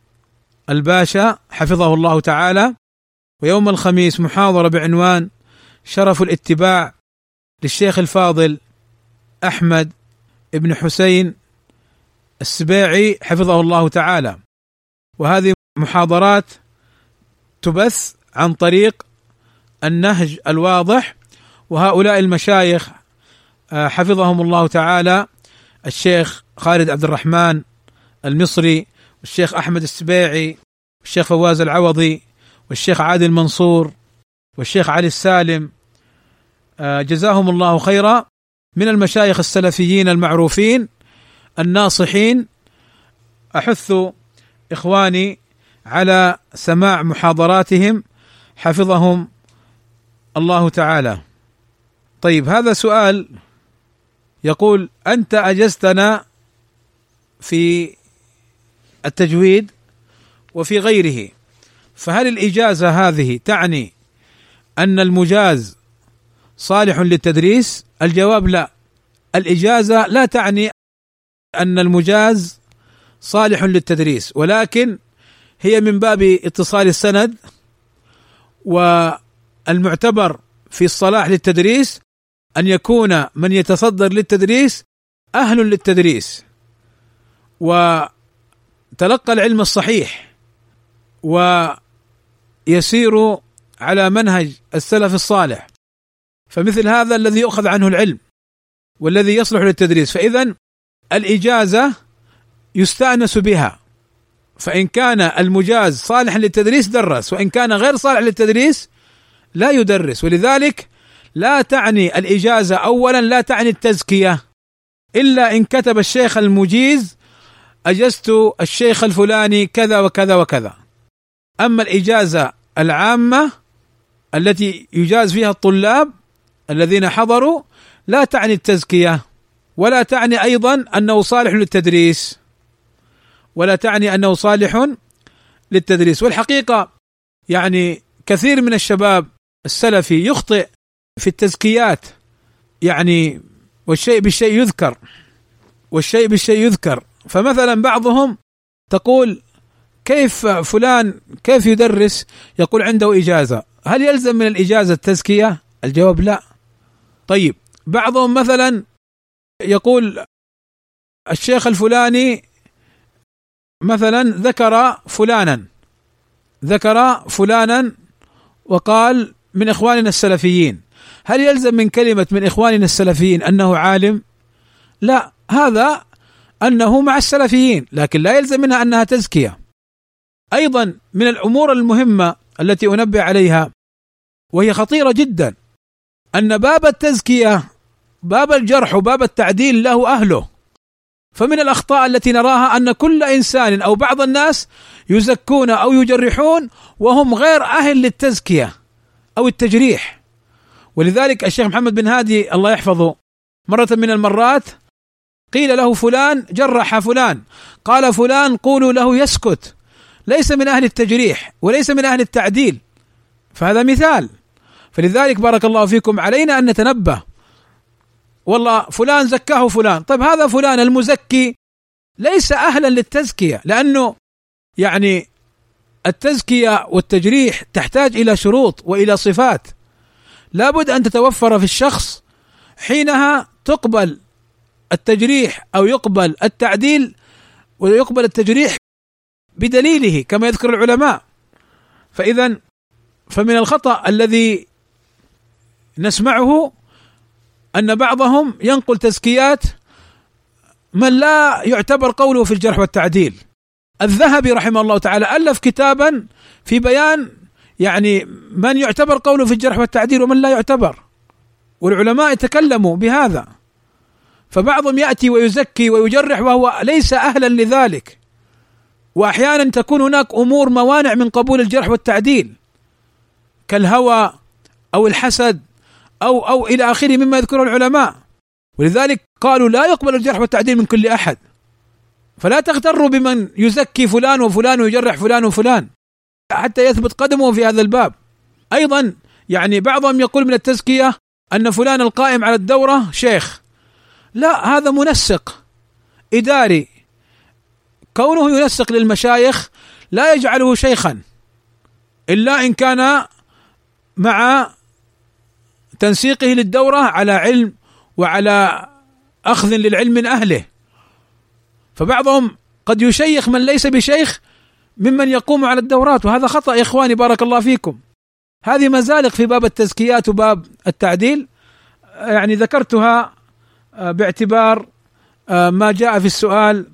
الباشا حفظه الله تعالى. ويوم الخميس محاضرة بعنوان شرف الاتباع للشيخ الفاضل أحمد ابن حسين السبيعي حفظه الله تعالى. وهذه محاضرات تبث عن طريق النهج الواضح وهؤلاء المشايخ آه، حفظهم الله تعالى الشيخ خالد عبد الرحمن المصري والشيخ أحمد السبيعي والشيخ فواز العوضي والشيخ عادل منصور والشيخ علي السالم جزاهم الله خيرا. من المشايخ السلفيين المعروفين الناصحين أحث إخواني على سماع محاضراتهم حفظهم الله تعالى. طيب هذا سؤال يقول أنت أجزتنا في التجويد وفي غيره فهل الإجازة هذه تعني أن المجاز صالح للتدريس؟ الجواب لا. الإجازة لا تعني أن المجاز صالح للتدريس ولكن هي من باب اتصال السند والمعتبر في الصلاح للتدريس أن يكون من يتصدر للتدريس أهل للتدريس. وتلقى العلم الصحيح ويسير على منهج السلف الصالح. فمثل هذا الذي يؤخذ عنه العلم والذي يصلح للتدريس. فاذا الإجازة يستأنس بها. فإن كان المجاز صالحا للتدريس درس وإن كان غير صالح للتدريس لا يدرس. ولذلك لا تعني الإجازة اولا لا تعني التزكية إلا إن كتب الشيخ المجيز أجزت الشيخ الفلاني كذا وكذا وكذا. أما الإجازة العامة التي يجاز فيها الطلاب الذين حضروا لا تعني التزكية ولا تعني أيضا أنه صالح للتدريس ولا تعني أنه صالح للتدريس. والحقيقة يعني كثير من الشباب السلفي يخطئ في التزكيات يعني والشيء بالشيء يذكر والشيء بالشيء يذكر. فمثلا بعضهم تقول كيف فلان كيف يدرس؟ يقول عنده إجازة. هل يلزم من الإجازة التزكية؟ الجواب لا. طيب بعضهم مثلا يقول الشيخ الفلاني مثلا ذكر فلانا ذكر فلانا وقال من إخواننا السلفيين هل يلزم من كلمة من إخواننا السلفيين أنه عالم؟ لا هذا أنه مع السلفيين لكن لا يلزم منها أنها تزكية. أيضا من الأمور المهمة التي أنبه عليها وهي خطيرة جدا أن باب التزكية باب الجرح وباب التعديل له أهله. فمن الأخطاء التي نراها أن كل إنسان أو بعض الناس يزكون أو يجرحون وهم غير أهل للتزكية أو التجريح. ولذلك الشيخ محمد بن هادي الله يحفظه مرة من المرات قيل له فلان جرح فلان قال فلان قولوا له يسكت ليس من أهل التجريح وليس من أهل التعديل. فهذا مثال. فلذلك بارك الله فيكم علينا أن نتنبه. والله فلان زكاه فلان. طيب هذا فلان المزكي ليس أهلا للتزكية لأنه يعني التزكية والتجريح تحتاج إلى شروط وإلى صفات. لابد أن تتوفر في الشخص حينها تقبل التجريح أو يقبل التعديل ويقبل التجريح بدليله كما يذكر العلماء. فاذا فمن الخطأ الذي نسمعه أن بعضهم ينقل تزكيات من لا يعتبر قوله في الجرح والتعديل. الذهبي رحمه الله تعالى ألف كتابا في بيان يعني من يعتبر قوله في الجرح والتعديل ومن لا يعتبر. والعلماء تكلموا بهذا. فبعضهم يأتي ويزكي ويجرح وهو ليس أهلا لذلك. واحيانا تكون هناك أمور موانع من قبول الجرح والتعديل. كالهوى أو الحسد أو أو إلى آخره مما يذكره العلماء. ولذلك قالوا لا يقبل الجرح والتعديل من كل أحد. فلا تغتروا بمن يزكي فلان وفلان ويجرح فلان وفلان. حتى يثبت قدمه في هذا الباب. أيضا يعني بعضهم يقول من التزكية أن فلان القائم على الدورة شيخ. لا هذا منسق إداري. كونه ينسق للمشايخ لا يجعله شيخا. إلا إن كان مع تنسيقه للدورة على علم وعلى أخذ للعلم من أهله. فبعضهم قد يشيخ من ليس بشيخ ممن يقوم على الدورات وهذا خطأ يا إخواني بارك الله فيكم. هذه مزالق في باب التزكيات وباب التعديل. يعني ذكرتها آه، باعتبار آه، ما جاء في السؤال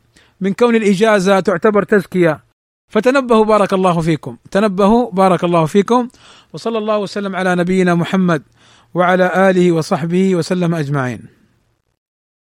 من كون الإجازة تعتبر تزكية. فتنبهوا بارك الله فيكم. تنبهوا بارك الله فيكم. وصلى الله وسلم على نبينا محمد وعلى آله وصحبه وسلم أجمعين.